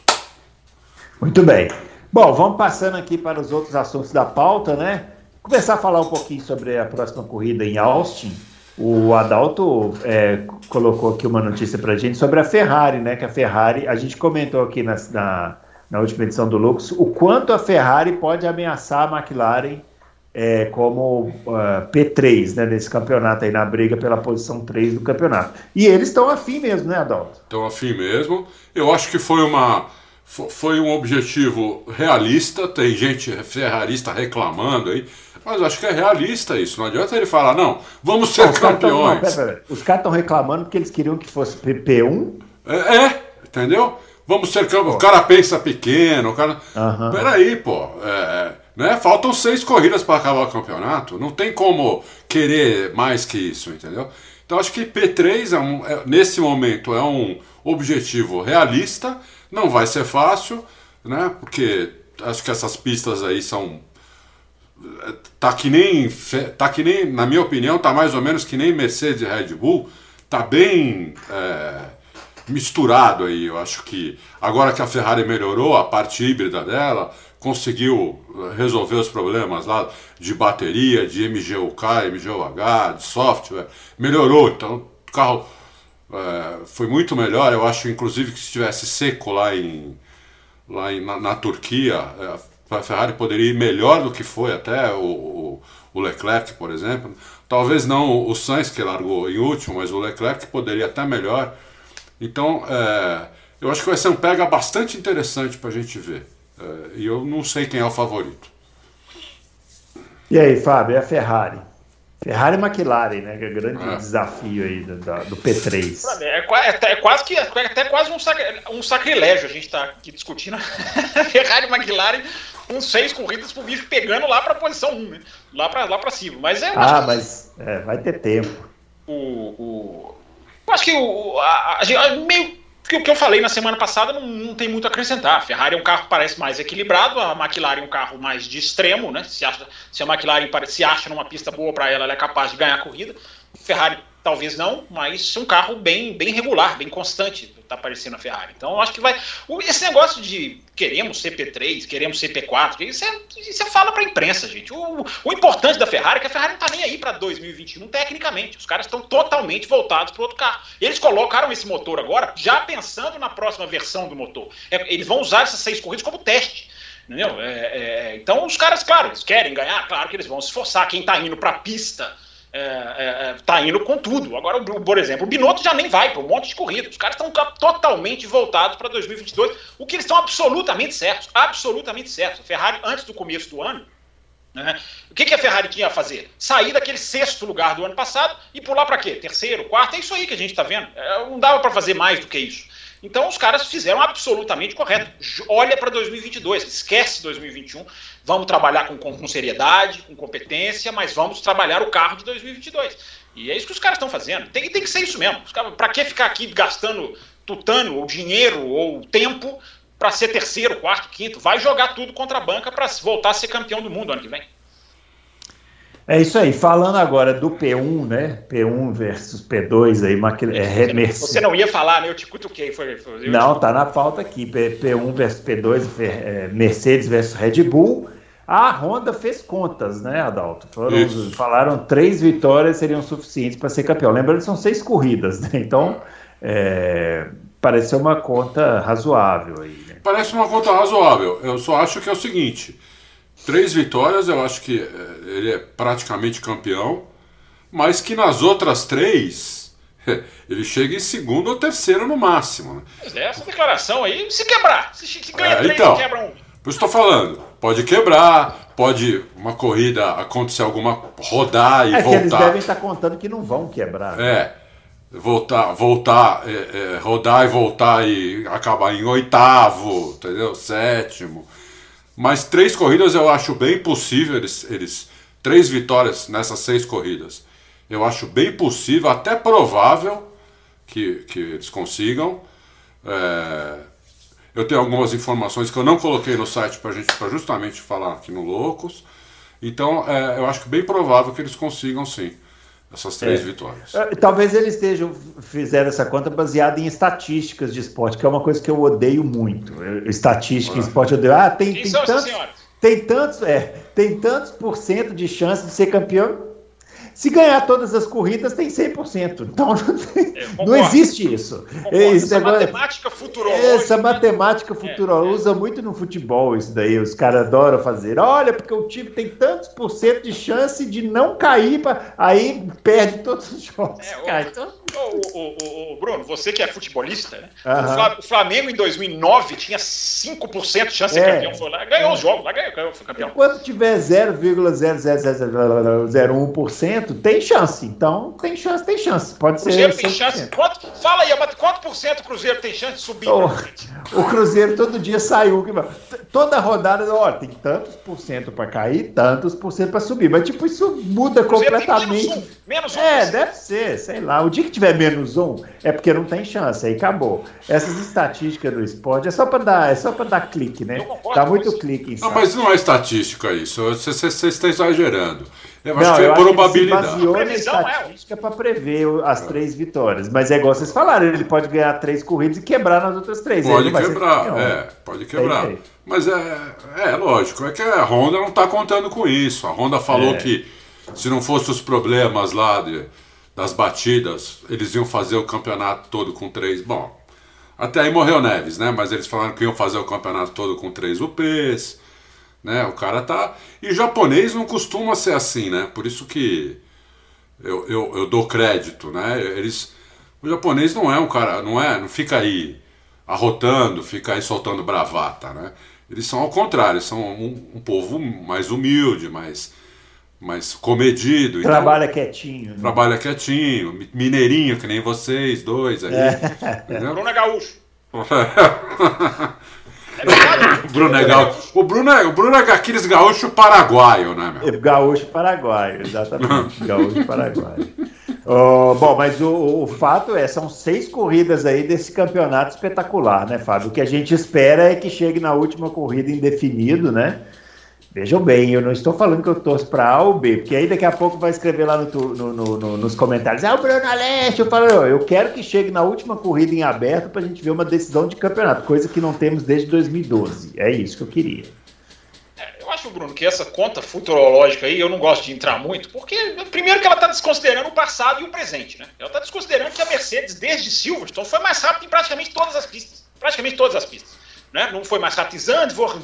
Muito bem. Bom, vamos passando aqui para os outros assuntos da pauta, né? Começar a falar um pouquinho sobre a próxima corrida em Austin. O Adalto é, colocou aqui uma notícia para a gente sobre a Ferrari, né? Que a Ferrari, a gente comentou aqui na, na, na última edição do Lux, o quanto a Ferrari pode ameaçar a McLaren é, como uh, ah, P3 né, nesse campeonato aí, na briga pela posição 3 do campeonato. E eles estão afim mesmo, né, Adalto? Estão afim mesmo. Eu acho que foi uma. Foi um objetivo realista, tem gente ferrarista reclamando aí, mas acho que é realista isso. Não adianta ele falar, não, vamos ser campeões. Tão, não, pera, pera. Os caras estão reclamando porque eles queriam que fosse P1? É, é entendeu? Vamos ser campeões. O cara pensa pequeno, o cara. Uhum. Peraí, pô. É, né? Faltam seis corridas para acabar o campeonato. Não tem como querer mais que isso, entendeu? Então acho que P3 é um, é, nesse momento é um objetivo realista. Não vai ser fácil, né? Porque acho que essas pistas aí são tá que nem tá que nem na minha opinião tá mais ou menos que nem Mercedes e Red Bull tá bem é, misturado aí eu acho que agora que a Ferrari melhorou a parte híbrida dela conseguiu eh, resolver os problemas lá de bateria, de MGUK, MGUH, de software, melhorou. Então o carro é, foi muito melhor. Eu acho, inclusive, que se estivesse seco lá, em, lá em, na, na, Turquia, é, a Ferrari poderia ir melhor do que foi até o, o, o, Leclerc, por exemplo. Talvez não o Sainz, que largou em último, mas o Leclerc poderia até melhor. Então, é, eu acho que vai ser um pega bastante interessante para a gente ver. É, e eu não sei quem é o favorito. E aí, Fábio, é a Ferrari. Ferrari e McLaren, né? Que é o grande é. desafio aí do, do P3. É, é, é, quase que é até quase um, sacri, um sacrilégio a gente estar tá aqui discutindo Ferrari e McLaren com seis corridas pro bicho pegando lá para a posição 1, né? Lá para lá pra cima. Mas é. Ah, mas é, vai ter tempo. O, o, eu acho que o, a, a, meio porque o que eu falei na semana passada não, não, tem muito a acrescentar. A Ferrari é um carro que parece mais equilibrado, a McLaren é um carro mais de extremo, né? Se, acha, se a McLaren se acha numa pista boa para ela, ela é capaz de ganhar a corrida. Ferrari talvez não, mas é um carro bem, bem regular, bem constante, tá aparecendo a Ferrari. Então acho que vai. Esse negócio de queremos CP3, queremos CP4, isso é, isso é fala pra imprensa, gente. O, o importante da Ferrari é que a Ferrari não tá nem aí para 2021 tecnicamente. Os caras estão totalmente voltados para outro carro. Eles colocaram esse motor agora já pensando na próxima versão do motor. É, eles vão usar essas seis corridas como teste. Entendeu? É, é, então os caras, claro, eles querem ganhar, claro que eles vão se esforçar. Quem tá indo pra pista é, é, é, tá indo com tudo. Agora, por exemplo, o Binotto já nem vai para um monte de corrida. Os caras estão totalmente voltados para 2022, o que eles estão absolutamente certos. Absolutamente certos. A Ferrari, antes do começo do ano, né, o que, que a Ferrari tinha a fazer? Sair daquele sexto lugar do ano passado e pular para quê? Terceiro, quarto? É isso aí que a gente está vendo. É, não dava para fazer mais do que isso. Então os caras fizeram absolutamente correto. Olha para 2022, esquece 2021. Vamos trabalhar com, com, com, seriedade, com competência, mas vamos trabalhar o carro de 2022. E é isso que os caras estão fazendo. Tem, tem que ser isso mesmo. Para que ficar aqui gastando tutano, ou dinheiro, ou tempo para ser terceiro, quarto, quinto? Vai jogar tudo contra a banca para voltar a ser campeão do mundo ano que vem. É isso aí. Falando agora do P1, né? P1 versus P2 aí, é, Mercedes. Você não ia falar, né? Eu te cutuquei. Foi, foi, não, tá na pauta aqui. P, 1 versus P2, é, Mercedes versus Red Bull. A Honda fez contas, né, Adalto? Foram, falaram três vitórias seriam suficientes para ser campeão. Lembrando que são seis corridas, né? Então, é, parece uma conta razoável aí. Né? Parece uma conta razoável. Eu só acho que é o seguinte Três vitórias, eu acho que eh, ele é praticamente campeão, mas que nas outras três ele chega em segundo ou terceiro no máximo. Né? É, essa declaração aí, se quebrar, se, se ganha é, três, então, quebra um. Por isso estou falando, pode quebrar, pode uma corrida acontecer alguma, rodar e é voltar. Que eles devem estar contando que não vão quebrar. É, voltar, voltar, é, é, rodar e voltar e acabar em oitavo, entendeu? Sétimo. Mas três corridas eu acho bem possível, eles, eles três vitórias nessas seis corridas. Eu acho bem possível, até provável que, que eles consigam. É, eu tenho algumas informações que eu não coloquei no site para gente, para justamente falar aqui no Loucos. Então, é, eu acho que bem provável que eles consigam sim essas três é. vitórias. É, talvez eles estejam fizeram essa conta baseada em estatísticas de esporte, que é uma coisa que eu odeio muito. estatística em esporte eu odeio. Ah, tem, tem tantos, tem tantos, é, tem tantos por cento de chance de ser campeão. Se ganhar todas as corridas, tem 100%. Então, não, não existe isso. Essa matemática futurológica. Essa matemática futurológica é, usa muito no futebol isso daí. Os caras adoram fazer. Olha, porque o time tem tantos por cento de chance de não cair, pra... aí perde todos os jogos. É, cara, então... o, o, o, Bruno, você que é futebolista, né? O Flamengo em 2009 tinha 5% de chance de ser é. campeão. Foi lá, ganhou os jogos, lá ganhou, ganhou foi campeão. Enquanto tiver 0,0001%, tem chance. Então, tem chance, tem chance. Pode Cruzeiro ser. tem chance. Quanto, fala aí, quanto por cento o Cruzeiro tem chance de subir? O, o Cruzeiro todo dia saiu. Toda rodada, olha, tem tantos por cento para cair, tantos por cento para subir. Mas, tipo, isso muda completamente. Menos um, menos um é, deve ser, sei lá. O dia que tiver menos um, é porque não tem chance. Aí acabou. Essas estatísticas do esporte é só para dar, é só para dar clique, né? Dá muito clique em Não, mas não é estatística isso. Você está exagerando. Eu acho não, que é probabilidade. Ele se baseou na é estatística para prever as três vitórias. Mas é igual vocês falaram, ele pode ganhar três corridas e quebrar nas outras três. Pode quebrar, é, pode quebrar. Mas é, é lógico, é que a Honda não está contando com isso. A Honda falou é. que se não fosse os problemas lá de, das batidas, eles iam fazer o campeonato todo com três. Bom, até aí morreu Neves, né? Mas eles falaram que iam fazer o campeonato todo com três UPs. Né? O cara tá. E japonês não costuma ser assim, né? Por isso que eu, eu, eu dou crédito, né? Eles. O japonês não é um cara, não é, não fica aí arrotando, fica aí soltando bravata, né? Eles são ao contrário, são um, um povo mais humilde, mais, mais comedido. Então trabalha então, quietinho. Né? Trabalha quietinho, mineirinho, que nem vocês dois aí. É. Bruno é gaúcho. É Bruno é gaúcho. O Bruno é, o Bruno é aqueles gaúcho paraguaio, né, meu? É gaúcho paraguaio, exatamente. gaúcho paraguaio. Oh, bom, mas o, o, fato é, são seis corridas aí desse campeonato espetacular, né, Fábio? O que a gente espera é que chegue na última corrida indefinido, né? Vejam bem, eu não estou falando que eu torço para A ou B, porque aí daqui a pouco vai escrever lá no, no, no, nos comentários, ah, o Bruno Aleste, eu falo, eu quero que chegue na última corrida em aberto para a gente ver uma decisão de campeonato, coisa que não temos desde 2012. É isso que eu queria. É, eu acho, Bruno, que essa conta futurológica aí, eu não gosto de entrar muito, porque primeiro que ela está desconsiderando o passado e o presente, né? Ela está desconsiderando que a Mercedes, desde Silverstone, foi mais rápida em praticamente todas as pistas. Praticamente todas as pistas. Né? Não foi mais rápido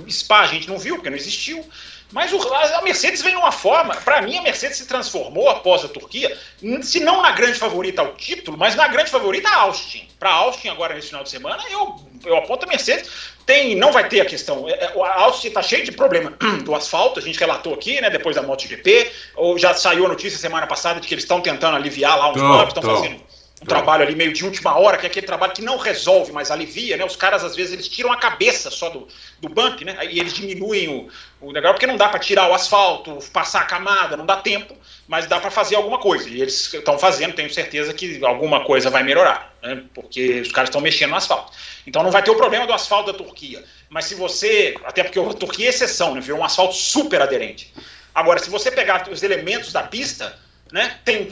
Spa a gente não viu, porque não existiu. Mas o, a Mercedes vem numa forma. Para mim, a Mercedes se transformou após a Turquia, se não na grande favorita ao título, mas na grande favorita a Austin. Para Austin, agora nesse final de semana, eu, eu aponto a Mercedes. Tem, não vai ter a questão. É, é, a Austin está cheio de problema do asfalto, a gente relatou aqui, né, depois da MotoGP. Ou já saiu a notícia semana passada de que eles estão tentando aliviar lá uns blocos, estão fazendo um trabalho ali meio de última hora, que é aquele trabalho que não resolve, mas alivia, né? Os caras, às vezes, eles tiram a cabeça só do, do bump, né? E eles diminuem o, o negócio, porque não dá para tirar o asfalto, passar a camada, não dá tempo, mas dá para fazer alguma coisa. E eles estão fazendo, tenho certeza que alguma coisa vai melhorar, né? Porque os caras estão mexendo no asfalto. Então não vai ter o problema do asfalto da Turquia. Mas se você, até porque a Turquia é exceção, né? Virou um asfalto super aderente. Agora, se você pegar os elementos da pista, né? Tem,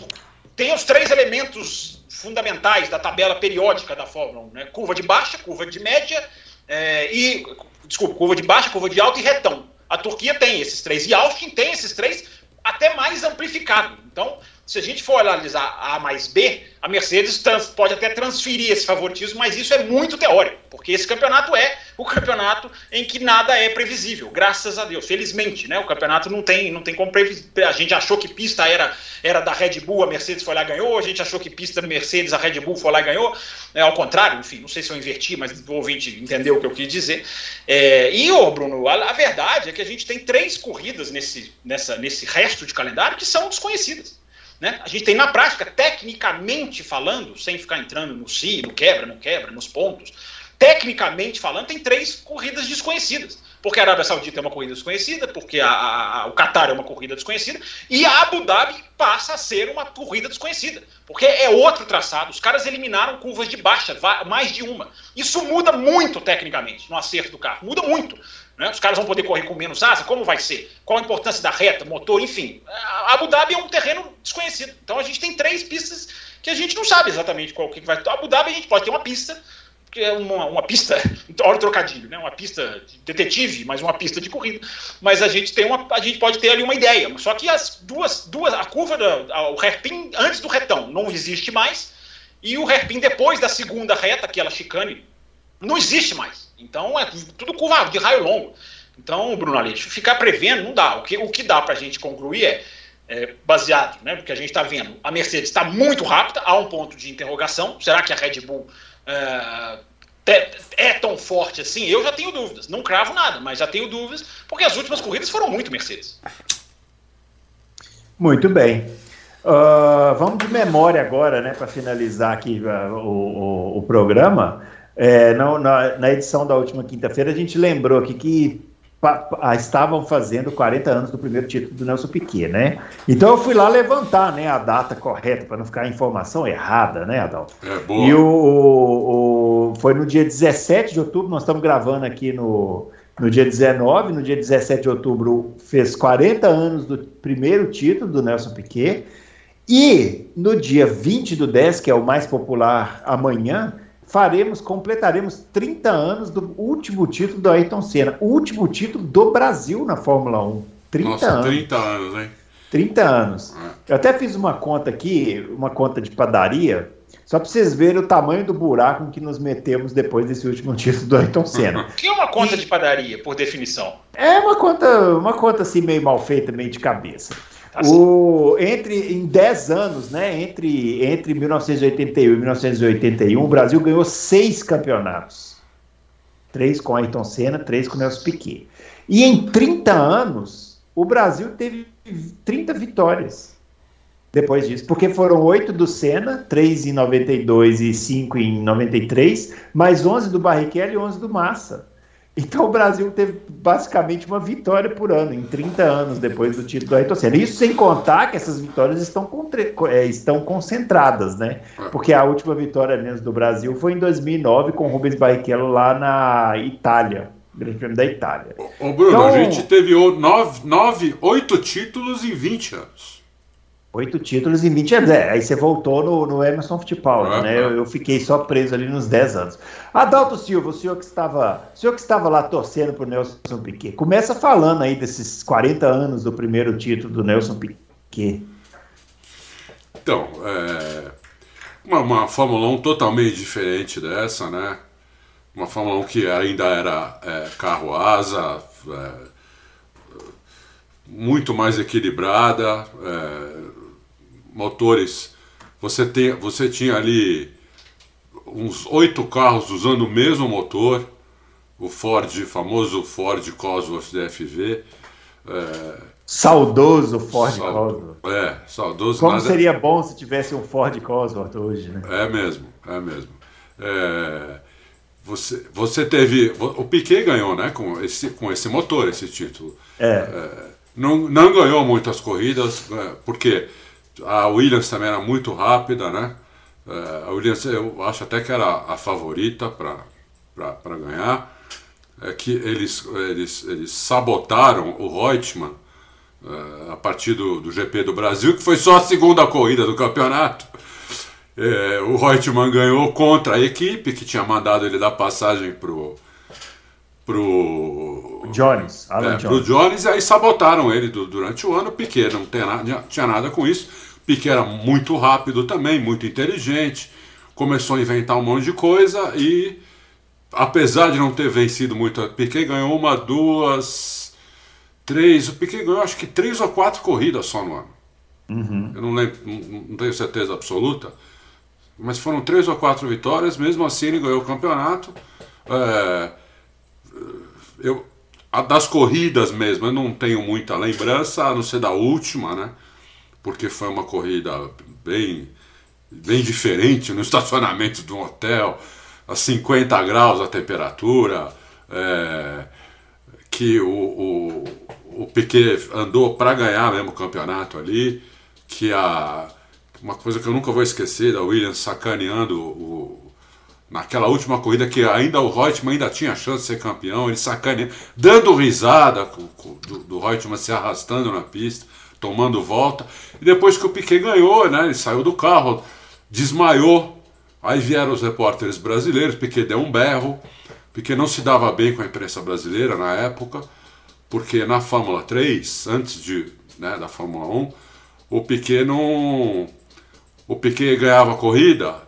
tem os três elementos fundamentais da tabela periódica da Fórmula 1, né? Curva de baixa, curva de média é, e. Desculpa, curva de baixa, curva de alta e retão. A Turquia tem esses três. E Austin tem esses três até mais amplificado. Então, se a gente for analisar A mais B, a Mercedes pode até transferir esse favoritismo, mas isso é muito teórico, porque esse campeonato é o campeonato em que nada é previsível, graças a Deus. Felizmente, né? O campeonato não tem, não tem como previsível. A gente achou que pista era, era da Red Bull, a Mercedes foi lá e ganhou, a gente achou que pista da Mercedes, a Red Bull foi lá e ganhou. É, ao contrário, enfim, não sei se eu inverti, mas o ouvinte entendeu o que eu quis dizer. É, e, ô, Bruno, a, a verdade é que a gente tem três corridas nesse, nessa, nesse resto de calendário que são desconhecidas. Né? A gente tem na prática, tecnicamente falando, sem ficar entrando no si, no quebra, não quebra, nos pontos, tecnicamente falando, tem três corridas desconhecidas. Porque a Arábia Saudita é uma corrida desconhecida, porque a, a, o Qatar é uma corrida desconhecida, e a Abu Dhabi passa a ser uma corrida desconhecida. Porque é outro traçado. Os caras eliminaram curvas de baixa, mais de uma. Isso muda muito tecnicamente no acerto do carro. Muda muito. Né? Os caras vão poder correr com menos asa? Como vai ser? Qual a importância da reta, motor, enfim. A Abu Dhabi é um terreno desconhecido. Então a gente tem três pistas que a gente não sabe exatamente qual que vai. A Abu Dhabi a gente pode ter uma pista que é uma, uma pista, olha o trocadilho, né? Uma pista de detetive, mas uma pista de corrida. Mas a gente tem uma, a gente pode ter ali uma ideia. Só que as duas, duas a curva, da, o hairpin antes do retão não existe mais e o hairpin depois da segunda reta, aquela chicane, não existe mais. Então é tudo curva de raio longo. Então, Bruno Aleixo, ficar prevendo não dá. O que, o que dá para a gente concluir é, é, baseado né, no que a gente está vendo, a Mercedes está muito rápida, há um ponto de interrogação. Será que a Red Bull é, é, tão forte assim? Eu já tenho dúvidas. Não cravo nada, mas já tenho dúvidas, porque as últimas corridas foram muito Mercedes. Muito bem. Uh, vamos de memória agora, né, para finalizar aqui uh, o, o, o, programa. É, na, na, edição da última quinta-feira, a gente lembrou aqui que ah, estavam fazendo 40 anos do primeiro título do Nelson Piquet, né? Então eu fui lá levantar né, a data correta, para não ficar a informação errada, né, Adalto? É, boa. E o, o, o, foi no dia 17 de outubro, nós estamos gravando aqui no, no dia 19, no dia 17 de outubro fez 40 anos do primeiro título do Nelson Piquet, e no dia 20 do 10, que é o mais popular amanhã, faremos, completaremos 30 anos do último título do Ayrton Senna, o último título do Brasil na Fórmula 1. 30 Nossa, anos. 30 anos, hein? 30 anos. É. Eu até fiz uma conta aqui, uma conta de padaria, só para vocês verem o tamanho do buraco em que nos metemos depois desse último título do Ayrton Senna. O que é uma conta e... de padaria, por definição? É uma conta, uma conta assim meio mal feita, meio de cabeça. Assim. O, entre, em 10 anos, né, entre, entre 1981 e 1981, o Brasil ganhou seis campeonatos. Três com Ayrton Senna, três com Nelson Piquet. E em 30 anos, o Brasil teve 30 vitórias depois disso, porque foram oito do Senna, três em 92 e cinco em 93, mais 11 do Barrichello e 11 do Massa. Então o Brasil teve basicamente uma vitória por ano, em 30 anos depois do título do Ayrton. Isso sem contar que essas vitórias estão, é, estão concentradas, né? Porque a última vitória menos do Brasil foi em 2009 com o Rubens Barrichello lá na Itália, Grande Prêmio da Itália. Ô, Bruno, então, a gente teve nove, nove, oito títulos em 20 anos. Oito títulos em 20 anos. É, aí você voltou no, no Emerson Fittipaldi, né? Eu, eu, fiquei só preso ali nos 10 anos. Adalto Silva, o senhor que estava, o senhor que estava lá torcendo pro Nelson Piquet, começa falando aí desses 40 anos do primeiro título do Nelson Piquet. Então, é, uma, uma Fórmula 1 totalmente diferente dessa, né? Uma Fórmula 1 que ainda era é, carro asa, é, muito mais equilibrada, é, motores. Você, tem, você tinha ali uns oito carros usando o mesmo motor, o Ford, famoso Ford Cosworth DFV. É, saudoso Ford Cosworth. É, saudoso. Como nada... seria bom se tivesse um Ford Cosworth hoje, né? É mesmo, é mesmo. É, você, você teve. O Piquet ganhou, né? Com esse, com esse motor, esse título. É. é não, não ganhou muitas corridas, é, porque a Williams também era muito rápida, né? É, a Williams eu acho até que era a favorita para ganhar. É que eles, eles, eles sabotaram o Reutemann é, a partir do, do GP do Brasil, que foi só a segunda corrida do campeonato. É, o Reutemann ganhou contra a equipe que tinha mandado ele dar passagem pro pro Jones, Alan é, Jones. pro Jones e aí sabotaram ele do, durante o ano. O Piquet não tem nada, tinha nada com isso. Piquet era muito rápido também, muito inteligente, começou a inventar um monte de coisa e apesar de não ter vencido muito, o Piquet ganhou uma, duas, três. O Piquet ganhou acho que três ou quatro corridas só no ano. Uhum. Eu não lembro, não, não tenho certeza absoluta, mas foram três ou quatro vitórias. Mesmo assim, ele ganhou o campeonato. É, eu, das corridas mesmo, eu não tenho muita lembrança, a não ser da última, né? Porque foi uma corrida bem, bem diferente no estacionamento de um hotel, a 50 graus a temperatura, é, que o, o, o Piquet andou para ganhar mesmo o campeonato ali, que a, uma coisa que eu nunca vou esquecer da Williams sacaneando o, naquela última corrida que ainda o Reutemann ainda tinha chance de ser campeão, ele sacaneando, dando risada do, do Reutemann se arrastando na pista, tomando volta. E depois que o Piquet ganhou, né, ele saiu do carro, desmaiou, Aí vieram os repórteres brasileiros, Piquet deu um berro, Piquet não se dava bem com a imprensa brasileira na época, porque na Fórmula 3, antes de, né, da Fórmula 1, o Piquet não. O Piquet ganhava a corrida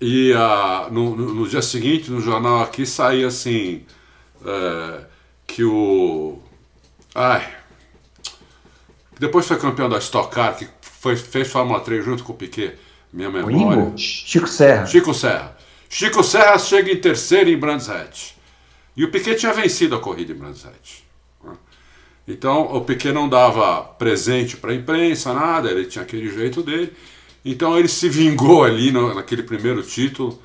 e a, no, no, dia seguinte, no jornal aqui, saía assim. É, que o. Ai. Depois foi campeão da Stock Car, que foi, fez Fórmula 3 junto com o Piquet. Minha memória. Chico Serra. Chico Serra. Chico Serra chega em terceiro em Brands Hatch. E o Piquet tinha vencido a corrida em Brands Hatch. Então o Piquet não dava presente para a imprensa, nada, ele tinha aquele jeito dele. Então ele se vingou ali no, naquele primeiro título.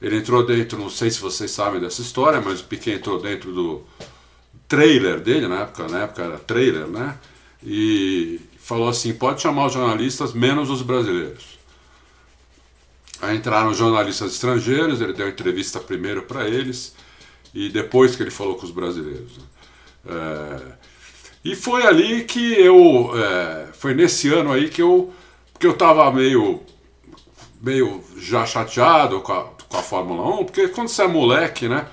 Ele entrou dentro, não sei se vocês sabem dessa história, mas o Piquet entrou dentro do trailer dele, na época, na época era trailer, né? E falou assim: pode chamar os jornalistas, menos os brasileiros. Aí entraram jornalistas estrangeiros, ele deu entrevista primeiro para eles e depois que ele falou com os brasileiros. Né? É, e foi ali que eu, é, foi nesse ano aí que eu, que eu tava meio, meio já chateado com a, com a Fórmula 1, porque quando você é moleque, né,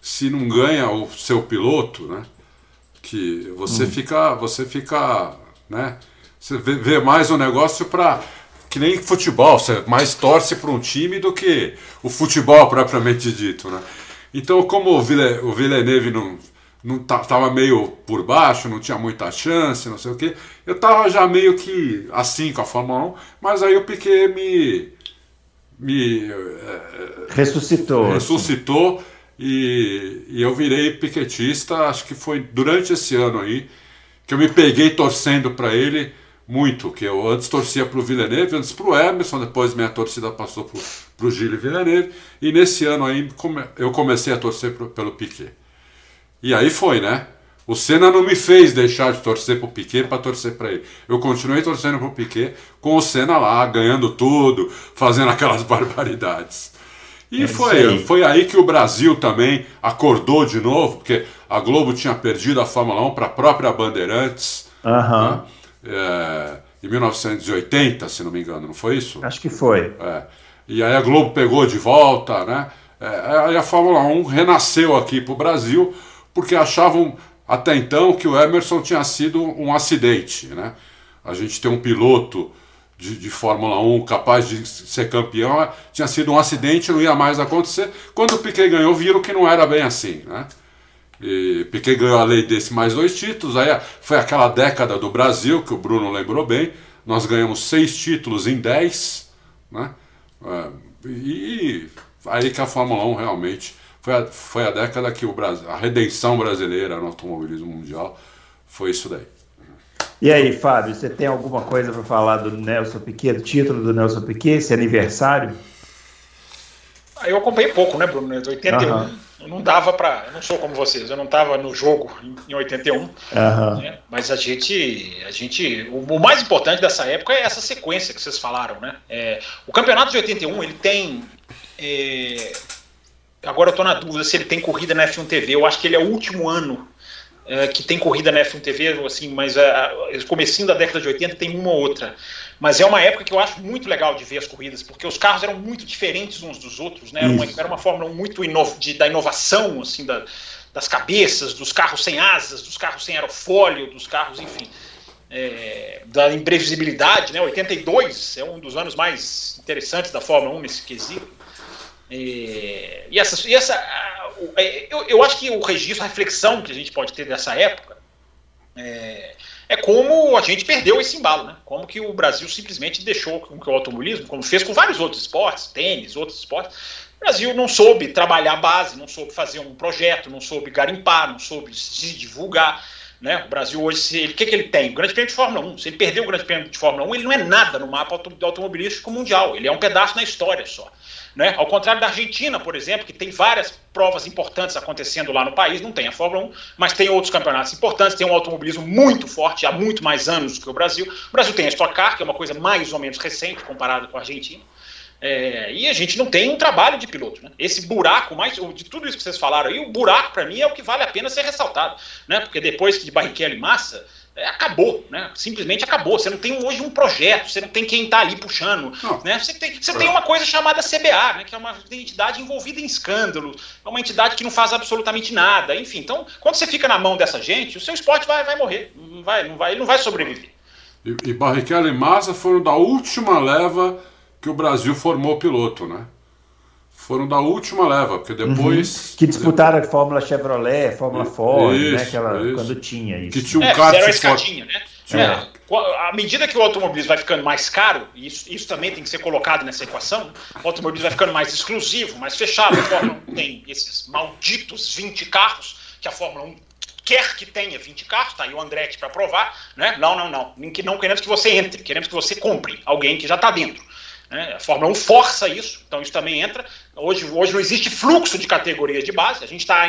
se não ganha o seu piloto, né, que você hum. fica, você fica, né, você vê, vê mais o negócio para que nem futebol, você mais torce para um time do que o futebol propriamente dito, né? Então, como o, Ville, o Villeneuve não não tava meio por baixo, não tinha muita chance, não sei o que, eu tava já meio que assim com a Fórmula 1, mas aí o Piquet me me é, ressuscitou, ressuscitou assim. e, e eu virei piquetista, acho que foi durante esse ano aí que eu me peguei torcendo para ele muito, que eu antes torcia para o Villeneuve, antes para o Emerson, depois minha torcida passou para o Gilles Villeneuve, e nesse ano aí eu comecei a torcer pro, pelo Piquet. E aí foi, né? O Senna não me fez deixar de torcer para o Piquet para torcer para ele. Eu continuei torcendo para o Piquet com o Senna lá, ganhando tudo, fazendo aquelas barbaridades. E é foi, aí. foi aí que o Brasil também acordou de novo, porque a Globo tinha perdido a Fórmula 1 para a própria Bandeirantes. Uhum. Né? é, em 1980, se não me engano, não foi isso? Acho que foi. É. E aí a Globo pegou de volta, né? É, aí a Fórmula 1 renasceu aqui para o Brasil, porque achavam até então que o Emerson tinha sido um acidente, né? A gente tem um piloto de, de, Fórmula 1 capaz de ser campeão, tinha sido um acidente, não ia mais acontecer. Quando o Piquet ganhou, viram que não era bem assim, né? E Piquet ganhou a lei desse mais dois títulos. Aí foi aquela década do Brasil, que o Bruno lembrou bem. Nós ganhamos seis títulos em dez. Né? É, e aí que a Fórmula 1 realmente foi a, foi a década que o Brasil, a redenção brasileira no automobilismo mundial foi isso daí. E aí, Fábio, você tem alguma coisa para falar do Nelson Piquet, do título do Nelson Piquet, esse aniversário? Ah, eu acompanhei pouco, né, Bruno? 81. Uhum. Eu não dava para. Eu não sou como vocês, eu não estava no jogo em, 81. Uhum. Né? Mas a gente. A gente o, o, mais importante dessa época é essa sequência que vocês falaram, né? É, o campeonato de 81 ele tem. É, agora eu estou na dúvida se ele tem corrida na F1 TV. Eu acho que ele é o último ano é, que tem corrida na F1 TV, assim, mas é, comecinho da década de 80 tem uma ou outra. Mas é uma época que eu acho muito legal de ver as corridas, porque os carros eram muito diferentes uns dos outros, né? Era uma, era uma Fórmula 1 muito inov, de, da inovação, assim, da, das cabeças, dos carros sem asas, dos carros sem aerofólio, dos carros, enfim, é, da imprevisibilidade, né? 82 é um dos anos mais interessantes da Fórmula 1 nesse quesito. E, e, essa, e essa é, eu, eu acho que o registro, a reflexão que a gente pode ter dessa época é, é como a gente perdeu esse embalo, né? Como que o Brasil simplesmente deixou com que o automobilismo, como fez com vários outros esportes, tênis, outros esportes, o Brasil não soube trabalhar a base, não soube fazer um projeto, não soube garimpar, não soube se divulgar. Né? O Brasil hoje, o que, que ele tem? O Grande Prêmio de Fórmula 1. Se ele perdeu o Grande Prêmio de Fórmula 1, ele não é nada no mapa automobilístico mundial. Ele é um pedaço na história só. Né? Ao contrário da Argentina, por exemplo, que tem várias provas importantes acontecendo lá no país, não tem a Fórmula 1, mas tem outros campeonatos importantes, tem um automobilismo muito forte há muito mais anos que o Brasil. O Brasil tem a Stock Car, que é uma coisa mais ou menos recente comparado com a Argentina. É, e a gente não tem um trabalho de piloto. Né? Esse buraco, mais de tudo isso que vocês falaram aí, o buraco para mim é o que vale a pena ser ressaltado. Né? Porque depois de Barrichello e Massa, acabou, né? Simplesmente acabou. Você não tem hoje um projeto, você não tem quem está ali puxando. Né? Você, tem, você tem uma coisa chamada CBA, né? que é uma entidade envolvida em escândalo, é uma entidade que não faz absolutamente nada. Enfim, então, quando você fica na mão dessa gente, o seu esporte vai, vai morrer. Não vai, não vai, ele não vai sobreviver. E, e Barrichello e Massa foram da última leva que o Brasil formou piloto, né? Foram da última leva, porque depois. Uhum. Que disputaram a Fórmula Chevrolet, Fórmula Ford, né? Aquela, isso. Quando tinha isso. Que tinha um é, kart a escadinha, né? É. À medida que o automobilismo vai ficando mais caro, e isso, isso também tem que ser colocado nessa equação, o automobilismo vai ficando mais exclusivo, mais fechado. A Fórmula 1 tem esses malditos 20 carros, que a Fórmula 1 quer que tenha 20 carros, tá aí o Andretti para provar, né? Não, não, não. Não queremos que você entre, queremos que você compre alguém que já está dentro. Né? A Fórmula 1 força isso, então isso também entra. Hoje, hoje não existe fluxo de categorias de base, a gente está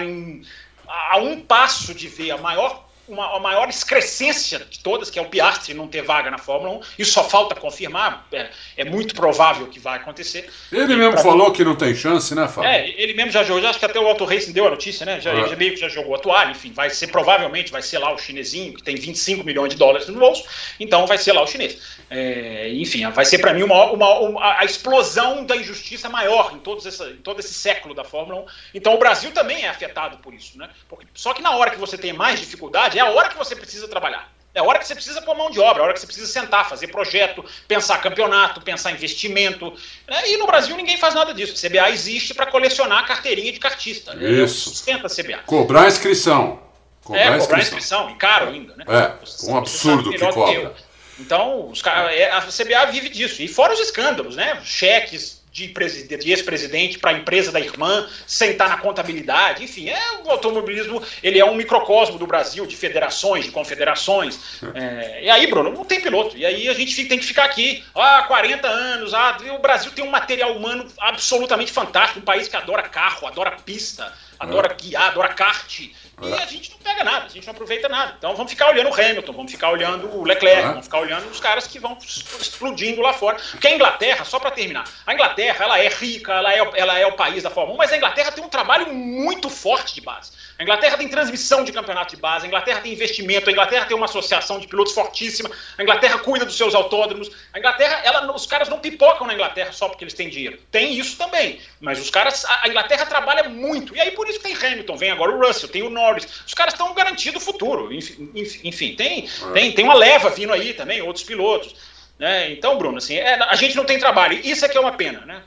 a um passo de ver a maior uma, a maior excrescência de todas, que é o Piastri não ter vaga na Fórmula 1. Isso só falta confirmar. É, é muito provável que vai acontecer. Ele e mesmo falou mim, que não tem chance, né, Fábio? É, ele mesmo já jogou. Acho que até o Auto Racing deu a notícia, né? Já, é. meio que já jogou a toalha. Enfim, vai ser provavelmente, vai ser lá o chinesinho, que tem 25 milhões de dólares no bolso. Então vai ser lá o chinês. É, enfim, vai ser para mim uma, uma, uma, a explosão da injustiça maior em, todos essa, em todo esse século da Fórmula 1. Então o Brasil também é afetado por isso, né? Porque, só que na hora que você tem mais dificuldade, é a hora que você precisa trabalhar. É a hora que você precisa pôr mão de obra, é a hora que você precisa sentar, fazer projeto, pensar campeonato, pensar investimento. Né? E no Brasil ninguém faz nada disso. CBA existe para colecionar carteirinha de cartista. Né? Isso. Sustenta a CBA. Cobrar a inscrição. Cobrar é, cobrar a inscrição, e caro ainda. Né? É, um absurdo que cobra. Então, os, é, a CBA vive disso. E fora os escândalos, né? Cheques de, ex-presidente para a empresa da irmã, sentar na contabilidade, enfim, é o automobilismo, ele é um microcosmo do Brasil, de federações, de confederações. É, e aí, Bruno, não tem piloto. E aí a gente tem que ficar aqui, ah, 40 anos, ah, o Brasil tem um material humano absolutamente fantástico, um país que adora carro, adora pista, adora é. guiar, adora kart. E a gente não pega nada, a gente não aproveita nada. Então vamos ficar olhando o Hamilton, vamos ficar olhando o Leclerc, vamos ficar olhando os caras que vão explodindo lá fora. Porque a Inglaterra, só para terminar, a Inglaterra ela é rica, ela é, ela é o país da Fórmula 1, mas a Inglaterra tem um trabalho muito forte de base. A Inglaterra tem transmissão de campeonato de base, a Inglaterra tem investimento, a Inglaterra tem uma associação de pilotos fortíssima, a Inglaterra cuida dos seus autódromos. A Inglaterra, ela, os caras não pipocam na Inglaterra só porque eles têm dinheiro. Tem isso também, mas os caras, a Inglaterra trabalha muito. E aí por isso tem Hamilton, vem agora o Russell, tem o Norris. Os caras estão garantindo o futuro. Enfim, enfim tem, é. tem, tem uma leva vindo aí também, outros pilotos. Né? Então, Bruno, assim, é, a gente não tem trabalho. Isso é que é uma pena. Né?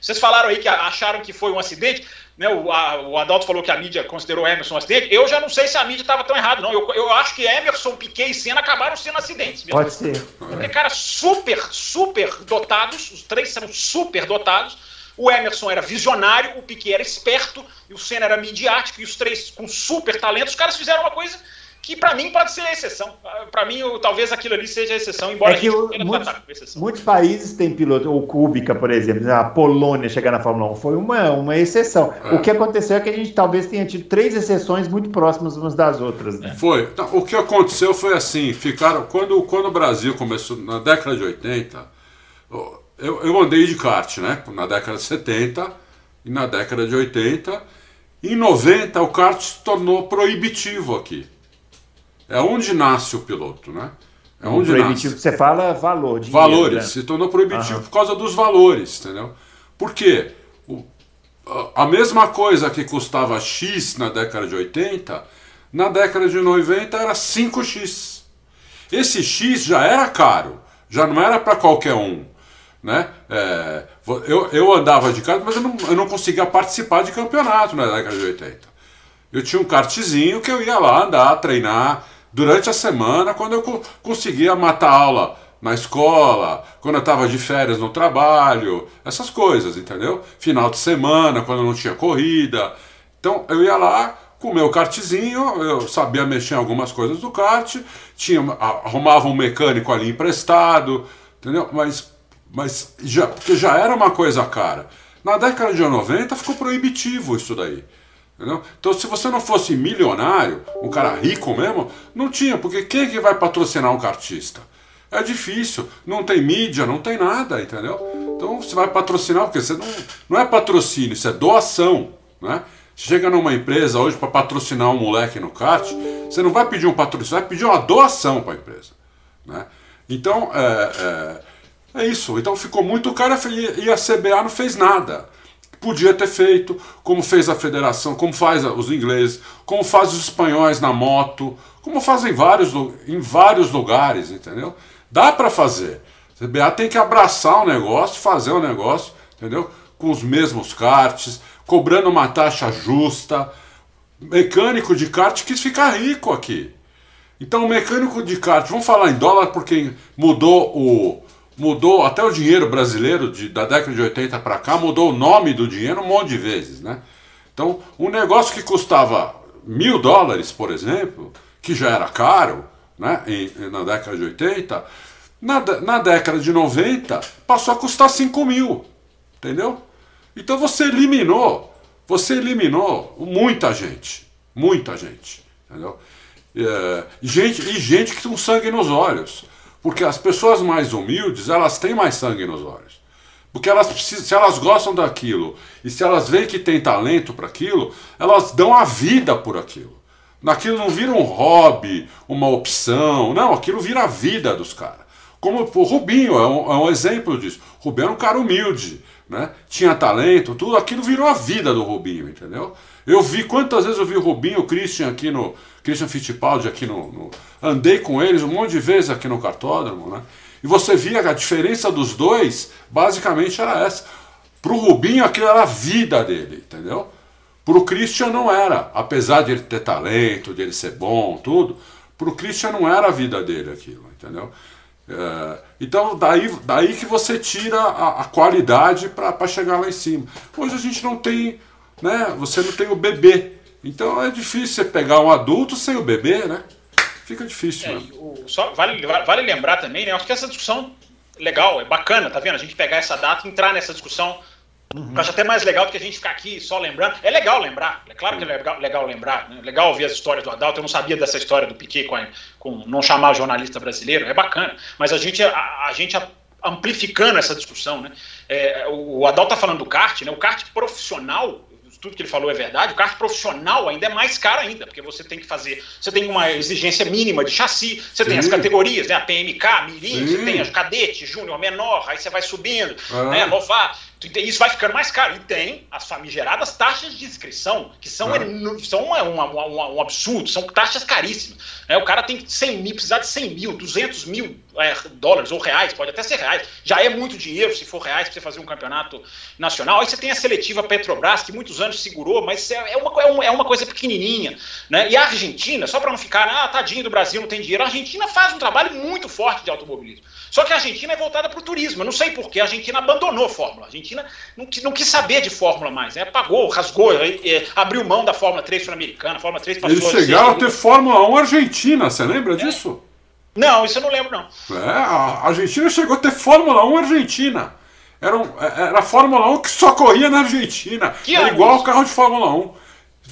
Vocês falaram aí que acharam que foi um acidente. Né? O, a, o Adalto falou que a mídia considerou Emerson um acidente. Eu já não sei se a mídia estava tão errada, não. Eu, eu acho que Emerson, Piquet e Senna acabaram sendo acidentes. Mesmo. Pode ser. Porque, cara, super, super dotados. Os três são super dotados. O Emerson era visionário, o Piquet era esperto, e o Senna era midiático, e os três com super talento. Os caras fizeram uma coisa que para mim pode ser a exceção. Para mim, talvez aquilo ali seja a exceção, embora é que muitos, muitos, países têm piloto, o Kubica, por exemplo, a Polônia chegar na Fórmula 1 foi uma, uma exceção. É. O que aconteceu é que a gente talvez tenha tido três exceções muito próximas umas das outras. Né? Foi. Então, o que aconteceu foi assim, ficaram quando, quando o Brasil começou na década de 80, eu, eu andei de kart, né? Na década de 70 e na década de 80. Em 90 o kart se tornou proibitivo aqui. É onde nasce o piloto, né? É onde proibitivo nasce. você fala valor. Dinheiro, valores. Né? Se tornou proibitivo por causa dos valores, entendeu? Por quê? O, a mesma coisa que custava X na década de 80, na década de 90 era 5X. Esse X já era caro, já não era para qualquer um. Né? É, eu, eu andava de kart, mas eu não, eu não conseguia participar de campeonato na década de 80. Eu tinha um kartzinho que eu ia lá andar, treinar, durante a semana, quando eu conseguia matar aula na escola, quando eu estava de férias no trabalho, essas coisas, entendeu? Final de semana, quando não tinha corrida. Então eu ia lá com o meu kartzinho, eu sabia mexer em algumas coisas do kart, tinha, arrumava um mecânico ali emprestado, entendeu? Mas, mas já, porque já era uma coisa cara. Na década de 90 ficou proibitivo isso daí. Entendeu? Então, se você não fosse milionário, um cara rico mesmo, não tinha, porque quem é que vai patrocinar um cartista? É difícil, não tem mídia, não tem nada, entendeu? Então você vai patrocinar, porque você não, não é patrocínio, isso é doação, né? Você chega numa empresa hoje para patrocinar um moleque no kart, você não vai pedir um patrocínio, você vai pedir uma doação para a empresa. Né? Então, é, é, é, isso. Então ficou muito caro e a CBA não fez nada. Podia ter feito, como fez a federação, como faz os ingleses, como faz os espanhóis na moto, como fazem vários, em vários lugares, entendeu? Dá para fazer. A CBA tem que abraçar o negócio, fazer o negócio, entendeu? Com os mesmos karts, cobrando uma taxa justa. Mecânico de kart quis ficar rico aqui. Então o mecânico de kart, vamos falar em dólar porque mudou o mudou até o dinheiro brasileiro de, da década de 80 para cá, mudou o nome do dinheiro um monte de vezes, né? Então, um negócio que custava mil dólares, por exemplo, que já era caro, né, em, na década de 80, na, na década de 90 passou a custar 5 mil, entendeu? Então você eliminou, você eliminou muita gente, muita gente, entendeu? É, gente, e gente que tem sangue nos olhos. Porque as pessoas mais humildes, elas têm mais sangue nos olhos. Porque elas precisam, se elas gostam daquilo e se elas veem que tem talento para aquilo, elas dão a vida por aquilo. Naquilo não vira um hobby, uma opção, não, aquilo vira a vida dos caras. Como o Rubinho é um, é um exemplo disso. Rubinho era um cara humilde, né? tinha talento, tudo, aquilo virou a vida do Rubinho, entendeu? Eu vi quantas vezes eu vi o Rubinho, o Christian aqui no. Christian Fittipaldi aqui no, no, Andei com eles um monte de vezes aqui no cartódromo, né? E você via que a diferença dos dois basicamente era essa. Pro Rubinho aquilo era a vida dele, entendeu? Pro Christian não era, apesar de ele ter talento, de ele ser bom, tudo. Pro Christian não era a vida dele aquilo, entendeu? É, então daí, daí que você tira a, a qualidade para chegar lá em cima. Hoje a gente não tem né? Você não tem o bebê. Então é difícil você pegar um adulto sem o bebê, né? Fica difícil. É, o, só vale, vale lembrar também, né? Acho que essa discussão legal, é bacana, tá vendo? A gente pegar essa data e entrar nessa discussão. Uhum. Eu acho até mais legal do que a gente ficar aqui só lembrando. É legal lembrar, é claro que é legal, legal lembrar, né? legal ouvir as histórias do Adalto. Eu não sabia dessa história do Piquet com, a, com não chamar jornalista brasileiro, é bacana. Mas a gente, a, a gente amplificando essa discussão, né? É, o Adalto tá falando do kart, né? O kart profissional tudo que ele falou é verdade, o kart profissional ainda é mais caro ainda, porque você tem que fazer, você tem uma exigência mínima de chassi, você Sim. tem as categorias, né, a PMK, Mirim, Sim. você tem as cadete, júnior, menor, aí você vai subindo, ah. né, novar, isso vai ficando mais caro. E tem as famigeradas taxas de inscrição, que são, ah. são uma, uma, uma, um absurdo, são taxas caríssimas. É, o cara tem 100 mil, precisar de 100 mil, 200 mil é, dólares ou reais, pode até ser reais. Já é muito dinheiro se for reais para você fazer um campeonato nacional. Aí você tem a seletiva Petrobras, que muitos anos segurou, mas é, é uma, é uma coisa pequenininha. Né? E a Argentina, só para não ficar, ah, tadinho do Brasil, não tem dinheiro, a Argentina faz um trabalho muito forte de automobilismo. Só que a Argentina é voltada para o turismo. Eu não sei porquê, a Argentina abandonou a Fórmula. A Argentina não, não quis saber de Fórmula mais. Né? Apagou, rasgou, é, abriu mão da Fórmula 3 sul-americana. Fórmula 3 passou Eles chegaram a, ter Fórmula 1 Argentina, você lembra é. disso? Não, isso eu não lembro, não. É, a Argentina chegou a ter Fórmula 1 Argentina. Era, um, era a Fórmula 1 que só corria na Argentina. Que era igual o carro de Fórmula 1.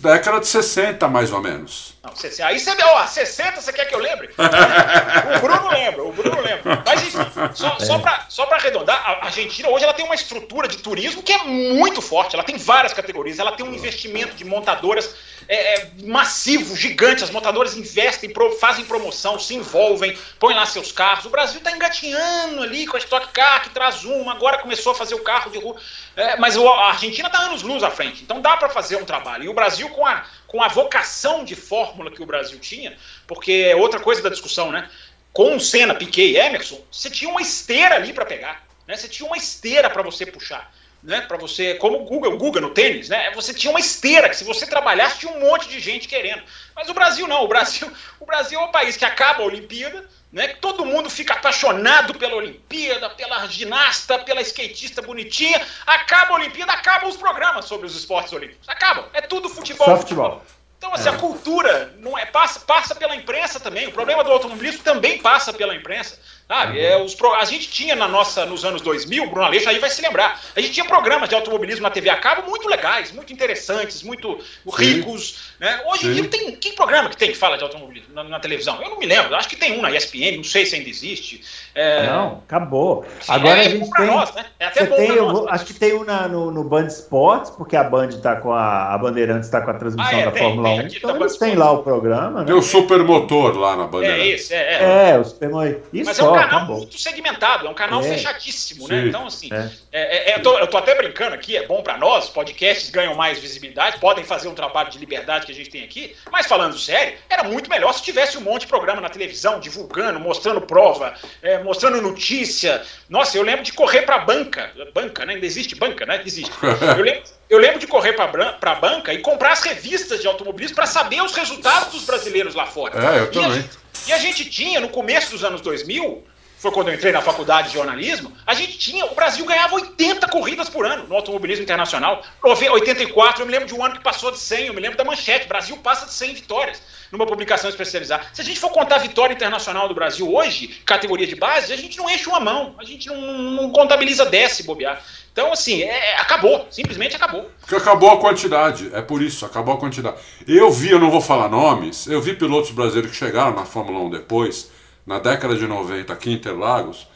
Década de 60, mais ou menos. Não, aí você deu, ó, 60 você quer que eu lembre? o Bruno lembra, o Bruno lembra. Só, é. só para só arredondar, a Argentina hoje ela tem uma estrutura de turismo que é muito forte. Ela tem várias categorias, ela tem um investimento de montadoras é, é, massivo, gigante. As montadoras investem, pro, fazem promoção, se envolvem, põem lá seus carros. O Brasil está engatinhando ali com a Stock Car, que traz uma, agora começou a fazer o carro de rua. É, mas a Argentina está anos luz à frente, então dá para fazer um trabalho. E o Brasil, com a, com a vocação de fórmula que o Brasil tinha, porque é outra coisa da discussão, né? Com o Senna, Piquet e Emerson, você tinha uma esteira ali para pegar. Né? Você tinha uma esteira para você puxar né, para você, como o Google no tênis, né, você tinha uma esteira que se você trabalhasse tinha um monte de gente querendo. Mas o Brasil não, o Brasil, o Brasil é um país que acaba a Olimpíada, né, todo mundo fica apaixonado pela Olimpíada, pela ginasta, pela skatista bonitinha, acaba a Olimpíada, acabam os programas sobre os esportes olímpicos. Acabam, é tudo futebol. Só futebol. Então, assim, a cultura não é, passa, passa pela imprensa também. O problema do automobilismo também passa pela imprensa. Sabe? É, os pro... A gente tinha na nossa, nos anos 2000, Bruno Aleixo aí vai se lembrar, a gente tinha programas de automobilismo na TV a cabo muito legais, muito interessantes, muito ricos. Né? Hoje em dia tem. Que programa que tem que fala de automobilismo na, na, televisão? Eu não me lembro, acho que tem um na ESPN, não sei se ainda existe. É... Não, acabou. Sim, Agora é, a gente tem. Nós, né? É até bom tem, nós, Acho que tem um na, no, no Band Esportes, porque a Band está com a. A Bandeirantes está com a transmissão ah, é, da tem, Fórmula tem, 1. Então eles têm lá o programa. Né? Tem o Supermotor lá na Bandeirantes. É isso, é. É, é o Supermotor. Mas é um canal acabou. muito segmentado, é um canal é. fechadíssimo, né? Então, assim, é. É, é. eu, tô, eu tô até brincando aqui, é bom para nós, podcasts ganham mais visibilidade, podem fazer um trabalho de liberdade que a gente tem aqui, mas falando sério, era muito melhor se tivesse um monte de programa na televisão, divulgando, mostrando prova, é, mostrando notícia. Nossa, eu lembro de correr para banca, banca, né? Ainda existe banca, né? Existe. Eu lembro, eu lembro de correr para a banca e comprar as revistas de automobilismo para saber os resultados dos brasileiros lá fora. É, eu também. E a, gente, e a gente tinha, no começo dos anos 2000, foi quando eu entrei na faculdade de jornalismo, a gente tinha, o Brasil ganhava 80 corridas por ano no automobilismo internacional. 84, eu me lembro de um ano que passou de 100, eu me lembro da manchete, Brasil passa de 100 vitórias numa publicação especializada. Se a gente for contar a vitória internacional do Brasil hoje, categoria de base, a gente não enche uma mão, a gente não, não contabiliza 10 se bobear. Então, assim, é, é, acabou, simplesmente acabou. Porque acabou a quantidade, é por isso, acabou a quantidade. Eu vi, eu não vou falar nomes, eu vi pilotos brasileiros que chegaram na Fórmula 1 depois, na década de 90 aqui em Interlagos,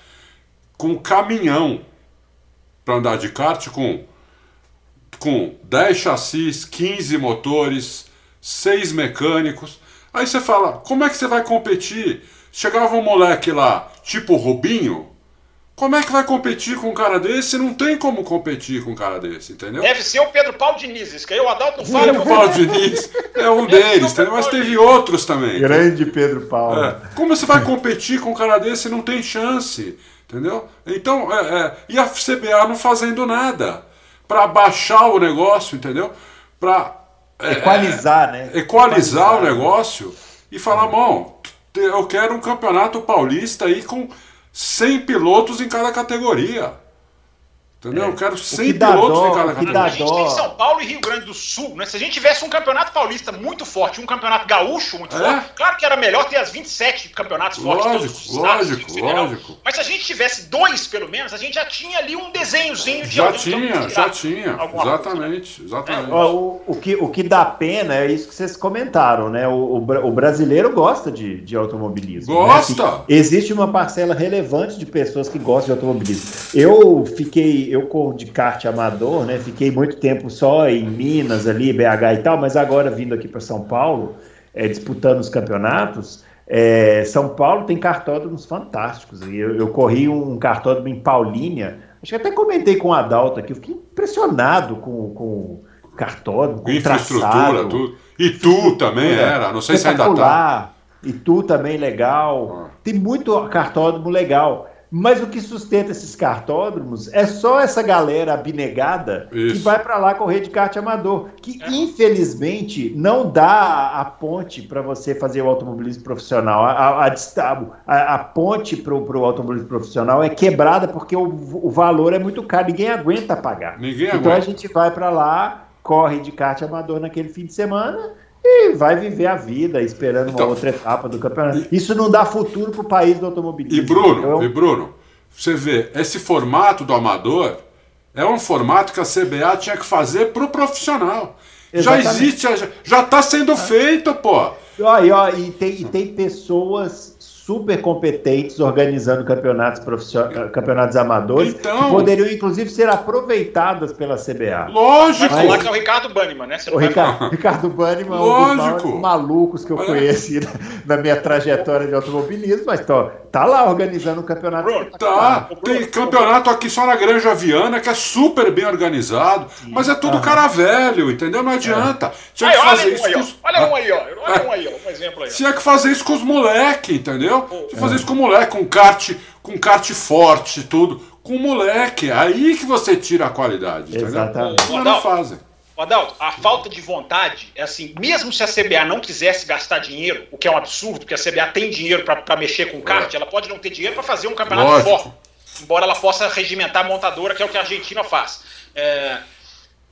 com caminhão para andar de kart com, com 10 chassis, 15 motores, 6 mecânicos. Aí você fala, como é que você vai competir? Chegava um moleque lá, tipo Rubinho, como é que vai competir com um cara desse? Não tem como competir com um cara desse, entendeu? Deve ser o Pedro Paulo Diniz, isso que aí o Adalto não fala. Pedro Paulo Diniz é um deles, entendeu? mas teve outros também. Grande Pedro Paulo. É. Como você vai competir com um cara desse? Não tem chance, entendeu? Então, é, é, e a CBA não fazendo nada para baixar o negócio, entendeu? Para é, equalizar, né? Equalizar, equalizar o negócio e falar, bom, eu quero um campeonato paulista aí com 100 pilotos em cada categoria. Entendeu? É. Eu quero 100 pilotos dó, em cada categoria. A gente tem São Paulo e Rio Grande do Sul, né? Se a gente tivesse um campeonato paulista muito forte, um campeonato gaúcho muito é? forte, claro que era melhor ter as 27 campeonatos lógico, fortes todos os lógico, estados. Lógico, Mas se a gente tivesse dois, pelo menos, a gente já tinha ali um desenhozinho de Já tinha, já tinha. Exatamente, exatamente. É. O, o, que, o que dá pena é isso que vocês comentaram, né? O, o, o brasileiro gosta de, de automobilismo. Né? Gosta! Né? Existe uma parcela relevante de pessoas que gostam de automobilismo. Eu fiquei eu de kart amador, né? Fiquei muito tempo só em Minas ali, BH e tal, mas agora vindo aqui para São Paulo, é, disputando os campeonatos, é, São Paulo tem cartódromos fantásticos. Eu, eu corri um cartódromo em Paulínia, acho que até comentei com o Adalto aqui, eu fiquei impressionado com, com o cartódromo, com Infraestrutura, traçado, tudo. E tu também era, não sei se ainda tá. E tu também legal. Ah. Tem muito cartódromo legal. Mas o que sustenta esses cartódromos é só essa galera abnegada Isso. que vai para lá correr de kart amador, que é. infelizmente não dá a ponte para você fazer o automobilismo profissional. A, a, a, a ponte para o automobilismo profissional é quebrada porque o, o, valor é muito caro, ninguém aguenta pagar. Ninguém então aguenta. a gente vai para lá, corre de kart amador naquele fim de semana e vai viver a vida esperando então, uma outra etapa do campeonato. Isso não dá futuro para o país do automobilismo. E Bruno, então, e Bruno, você vê, esse formato do amador é um formato que a CBA tinha que fazer para o profissional. Exatamente. Já existe, já está sendo feito, pô. E, e, ó, e, tem, e tem pessoas super competentes organizando campeonatos profissionais, campeonatos amadores, então, que poderiam inclusive ser aproveitadas pela CBA. Lógico. Mas, mas é o Ricardo Banniman, né? o Ricardo, Ricardo Banniman é um dos malucos que eu conheci na, na, minha trajetória de automobilismo, mas tô, tá lá organizando um campeonato. Bro, tá, tem campeonato aqui só na Granja Viana, que é super bem organizado, Sim. mas é tudo uhum. cara velho, entendeu? Não adianta. Tinha aí, que fazer olha isso. Aí, com os... Olha um aí, ó. Olha um aí, ó. Um exemplo aí. Tinha que fazer isso com os moleques, entendeu? Tinha que fazer isso com o moleque, com kart, com kart forte, tudo. Com o moleque. Aí que você tira a qualidade, Exatamente. não fazem. Adalto, a falta de vontade é assim, mesmo se a CBA não quisesse gastar dinheiro, o que é um absurdo, porque a CBA tem dinheiro para mexer com kart, é. ela pode não ter dinheiro para fazer um campeonato forte, embora ela possa regimentar a montadora, que é o que a Argentina faz. É,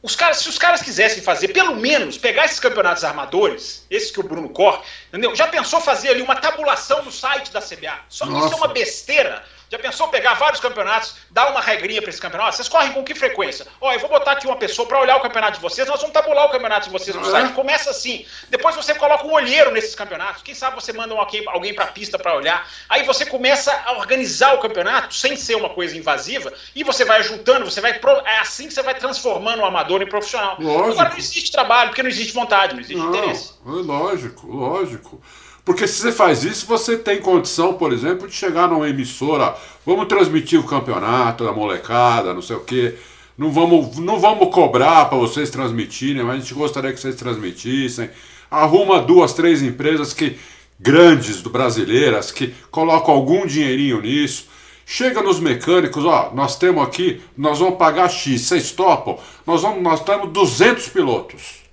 os caras, se os caras quisessem fazer, pelo menos, pegar esses campeonatos armadores, esses que o Bruno corre, entendeu? Já pensou fazer ali uma tabulação no site da CBA? Só que isso é uma besteira já pensou pegar vários campeonatos, dar uma regrinha para esse campeonato? Vocês correm com que frequência? Ó, eu vou botar aqui uma pessoa para olhar o campeonato de vocês, nós vamos tabular o campeonato de vocês no é. site. Começa assim. Depois você coloca um olheiro nesses campeonatos. Quem sabe você manda alguém, alguém para a pista para olhar. Aí você começa a organizar o campeonato sem ser uma coisa invasiva e você vai juntando, você vai. É assim que você vai transformando o amador em profissional. Lógico. Agora não existe trabalho, porque não existe vontade, não existe não, interesse. É lógico, lógico. Porque se você faz isso, você tem condição, por exemplo, de chegar numa emissora, vamos transmitir o campeonato da molecada, não sei o quê. Não vamos, não vamos cobrar para vocês transmitirem, mas a gente gostaria que vocês transmitissem. Arruma duas, três empresas que grandes do brasileiras que colocam algum dinheirinho nisso. Chega nos mecânicos, ó, nós temos aqui, nós vamos pagar X, vocês topam? Nós vamos, nós temos 200 pilotos.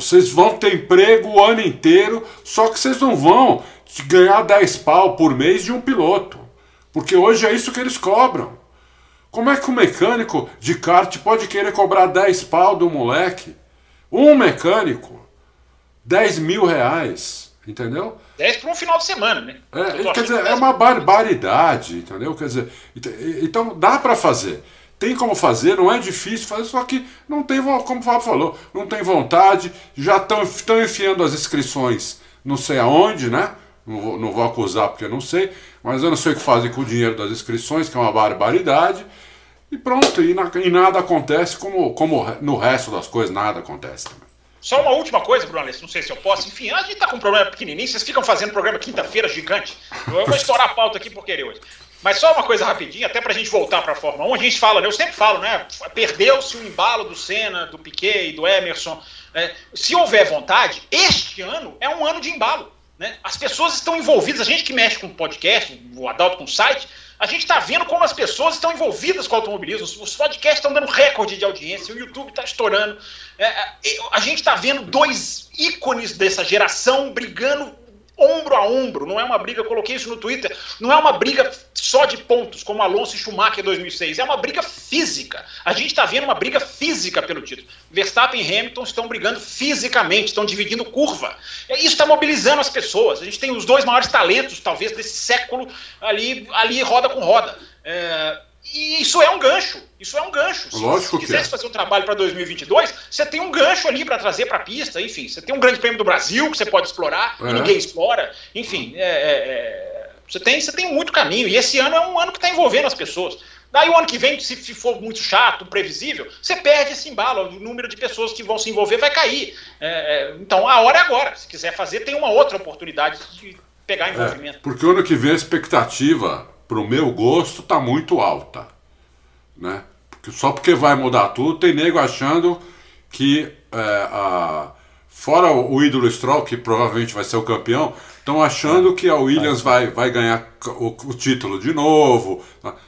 Vocês vão ter emprego o ano inteiro, só que vocês não vão ganhar 10 pau por mês de um piloto. Porque hoje é isso que eles cobram. Como é que um mecânico de kart pode querer cobrar 10 pau do moleque? Um mecânico, 10 mil reais, entendeu? 10 para um final de semana, né? É, quer dizer, é uma barbaridade, entendeu? Quer dizer, então dá para fazer. Tem como fazer, não é difícil fazer, só que não tem, como o Fábio falou, não tem vontade, já estão enfiando as inscrições não sei aonde, né? Não vou, não vou acusar porque eu não sei, mas eu não sei o que fazem com o dinheiro das inscrições, que é uma barbaridade. E pronto, e, na, e nada acontece como, como no resto das coisas, nada acontece também. Só uma última coisa, Bruno Alessio, não sei se eu posso. Enfim, a gente tá com um problema pequenininho, vocês ficam fazendo programa quinta-feira gigante. Eu vou estourar a pauta aqui por querer hoje. Mas só uma coisa rapidinho, até para a gente voltar para a Fórmula 1, a gente fala, né, eu sempre falo, né? Perdeu-se o embalo do Senna, do Piquet do Emerson. É, se houver vontade, este ano é um ano de embalo. Né? As pessoas estão envolvidas, a gente que mexe com podcast, o Adalto com site, a gente está vendo como as pessoas estão envolvidas com o automobilismo. Os podcasts estão dando recorde de audiência, o YouTube está estourando. É a gente está vendo dois ícones dessa geração brigando ombro a ombro, não é uma briga, eu coloquei isso no Twitter, não é uma briga só de pontos, como Alonso e Schumacher em 2006, é uma briga física. A gente está vendo uma briga física pelo título. Verstappen e Hamilton estão brigando fisicamente, estão dividindo curva. Isso está mobilizando as pessoas. A gente tem os dois maiores talentos, talvez, desse século ali, ali roda com roda. É, e isso é um gancho. Isso é um gancho. Lógico se você quisesse é. fazer um trabalho para 2022, você tem um gancho ali para trazer para a pista. Enfim, você tem um grande prêmio do Brasil que você pode explorar é. e ninguém explora. Enfim, é, é, é, você, tem, você tem muito caminho. E esse ano é um ano que está envolvendo as pessoas. Daí o ano que vem, se for muito chato, previsível, você perde esse embalo. O número de pessoas que vão se envolver vai cair. É, então a hora é agora. Se quiser fazer, tem uma outra oportunidade de pegar envolvimento. porque o ano que vem a expectativa para o meu gosto, está muito alta. Né? Porque só porque vai mudar tudo, tem nego achando que, é, a, fora o ídolo Stroll, que provavelmente vai ser o campeão, estão achando que a Williams vai, vai ganhar o, o, título de novo.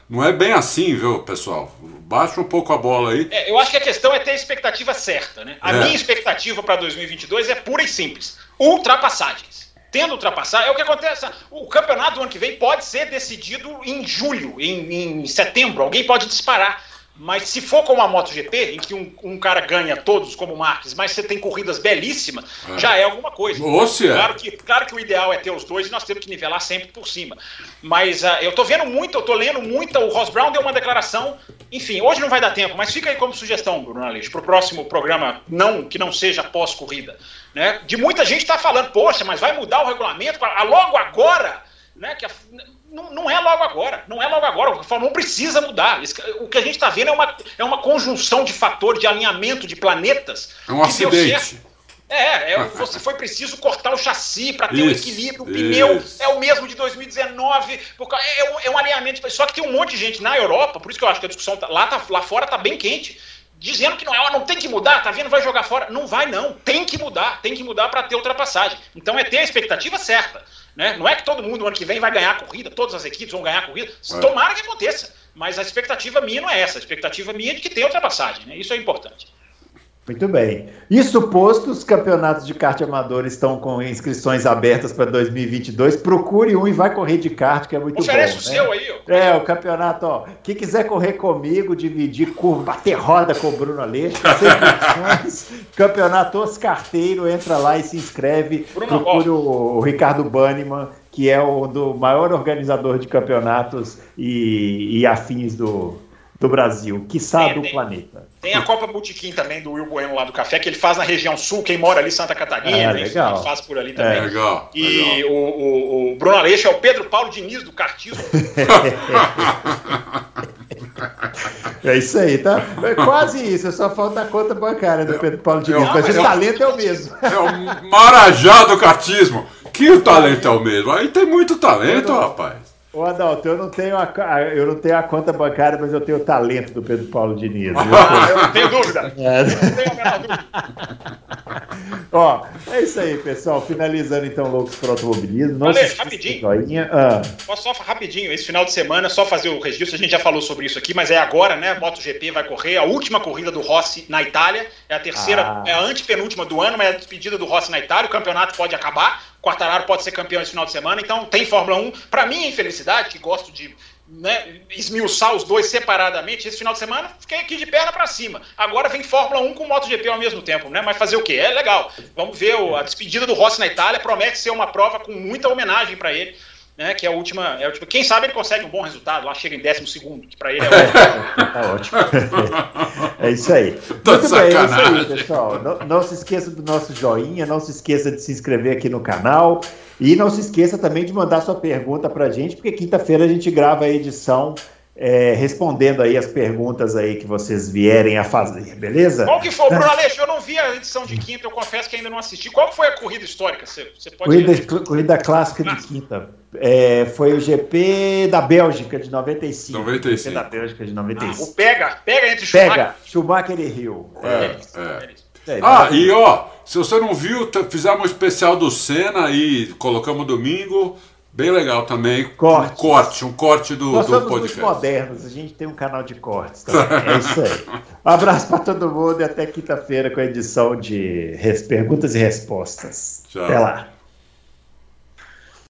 Não é bem assim, viu, pessoal? Baixa um pouco a bola aí. É, eu acho que a questão é ter a expectativa certa. Né? A é. minha expectativa para 2022 é pura e simples: ultrapassagens tendo ultrapassado, é o que acontece. O campeonato do ano que vem pode ser decidido em julho, em, em setembro. Alguém pode disparar. Mas se for como a MotoGP, em que um, um cara ganha todos como Marques, mas você tem corridas belíssimas, é. já é alguma coisa. Nossa, claro, que, claro que o ideal é ter os dois e nós temos que nivelar sempre por cima. Mas uh, eu tô vendo muito, eu tô lendo muito. O Ross Brown deu uma declaração. Enfim, hoje não vai dar tempo, mas fica aí como sugestão, Bruno Aleixo, para o próximo programa, não que não seja pós-corrida. Né? De muita gente está falando, poxa, mas vai mudar o regulamento logo agora? Né? Que a, não, não, é logo agora, não é logo agora. O Fórmula 1 precisa mudar. O que a gente está vendo é uma, é uma conjunção de fatores, de alinhamento de planetas. É um acidente. É, é, você foi preciso cortar o chassi para ter isso, um equilíbrio. O pneu isso. é o mesmo de 2019. Porque é, um, é um alinhamento. Só que tem um monte de gente na Europa, por isso que eu acho que a discussão tá, lá, tá, lá fora está bem quente dizendo que não é, não tem que mudar, tá vendo, vai jogar fora. Não vai não, tem que mudar, tem que mudar para ter ultrapassagem. Então é ter a expectativa certa, né? Não é que todo mundo no ano que vem vai ganhar a corrida, todas as equipes vão ganhar a corrida. É. Tomara que aconteça, mas a expectativa minha não é essa, a expectativa minha é de que tenha ultrapassagem, né? Isso é importante. Muito bem. Isso posto, os campeonatos de kart amador estão com inscrições abertas para 2022. Procure um e vai correr de kart, que é muito Oferece bom. Oferece o né? seu aí. Ó. É, o campeonato, ó. Quem quiser correr comigo, dividir curva, bater roda com o Bruno Aleixo, campeonato Os Carteiro, entra lá e se inscreve. Bruno, Procure o, o Ricardo Banniman, que é o do maior organizador de campeonatos e, e afins do, do Brasil, quiçá do planeta. Tem a Copa Botequim também do Will Bueno lá do Café, que ele faz na região sul, quem mora ali Santa Catarina, é, legal. Ele faz por ali também. É, legal. E legal. O, o, o, Bruno Aleixo é o Pedro Paulo Diniz do Cartismo. é isso aí, tá? É quase isso, só falta a conta bancária do Pedro Paulo Diniz, é, mas o talento é o mesmo. É o Marajá do Cartismo. Que o talento é o mesmo. Aí tem muito talento, rapaz. Ô Adalto, eu não, tenho a, eu não tenho a conta bancária, mas eu tenho o talento do Pedro Paulo Diniz. Eu, não tenho dúvida. É. Eu não tenho a menor dúvida. Ó, é isso aí, pessoal. Finalizando então Loucos para Automobilismo. Valeu, rapidinho. Ah. Posso só rapidinho, esse final de semana, só fazer o registro, a gente já falou sobre isso aqui, mas é agora, né? MotoGP vai correr, a última corrida do Rossi na Itália. É a terceira, ah. é a antepenúltima do ano, mas é a despedida do Rossi na Itália. O campeonato pode acabar. Quartararo pode ser campeão esse final de semana, então tem Fórmula 1. Para mim, infelicidade, que gosto de né, esmiuçar os dois separadamente, esse final de semana fiquei aqui de perna para cima. Agora vem Fórmula 1 com MotoGP ao mesmo tempo, né? Mas fazer o quê? É legal. Vamos ver a despedida do Rossi na Itália, promete ser uma prova com muita homenagem para ele. Né, que é a, última, é a última. Quem sabe ele consegue um bom resultado, lá chega em décimo segundo, que para ele é ótimo. tá ótimo. é isso aí. Tô Muito bem, é isso aí, pessoal. Não, não se esqueça do nosso joinha, não se esqueça de se inscrever aqui no canal. E não se esqueça também de mandar sua pergunta para a gente, porque quinta-feira a gente grava a edição é, respondendo aí as perguntas aí que vocês vierem a fazer, beleza? Qual que foi, Bruno Aleixo? Eu não vi a edição de quinta, eu confesso que ainda não assisti. Qual foi a corrida histórica? Você, você pode corrida, corrida clássica de quinta. É, foi o GP da Bélgica de 95. 95. GP da Bélgica de 95. Ah, o pega, pega entre Schumacher. Pega, Schumacher e Rio. É, é. é. Ah, e ó, se você não viu, fizemos um especial do Senna e colocamos domingo. Bem legal também. Corte. Um corte, um corte do, Nós do somos podcast. Muito modernos, a gente tem um canal de cortes também. É isso aí. Um abraço para todo mundo e até quinta-feira com a edição de Perguntas e Respostas. Tchau. Até lá.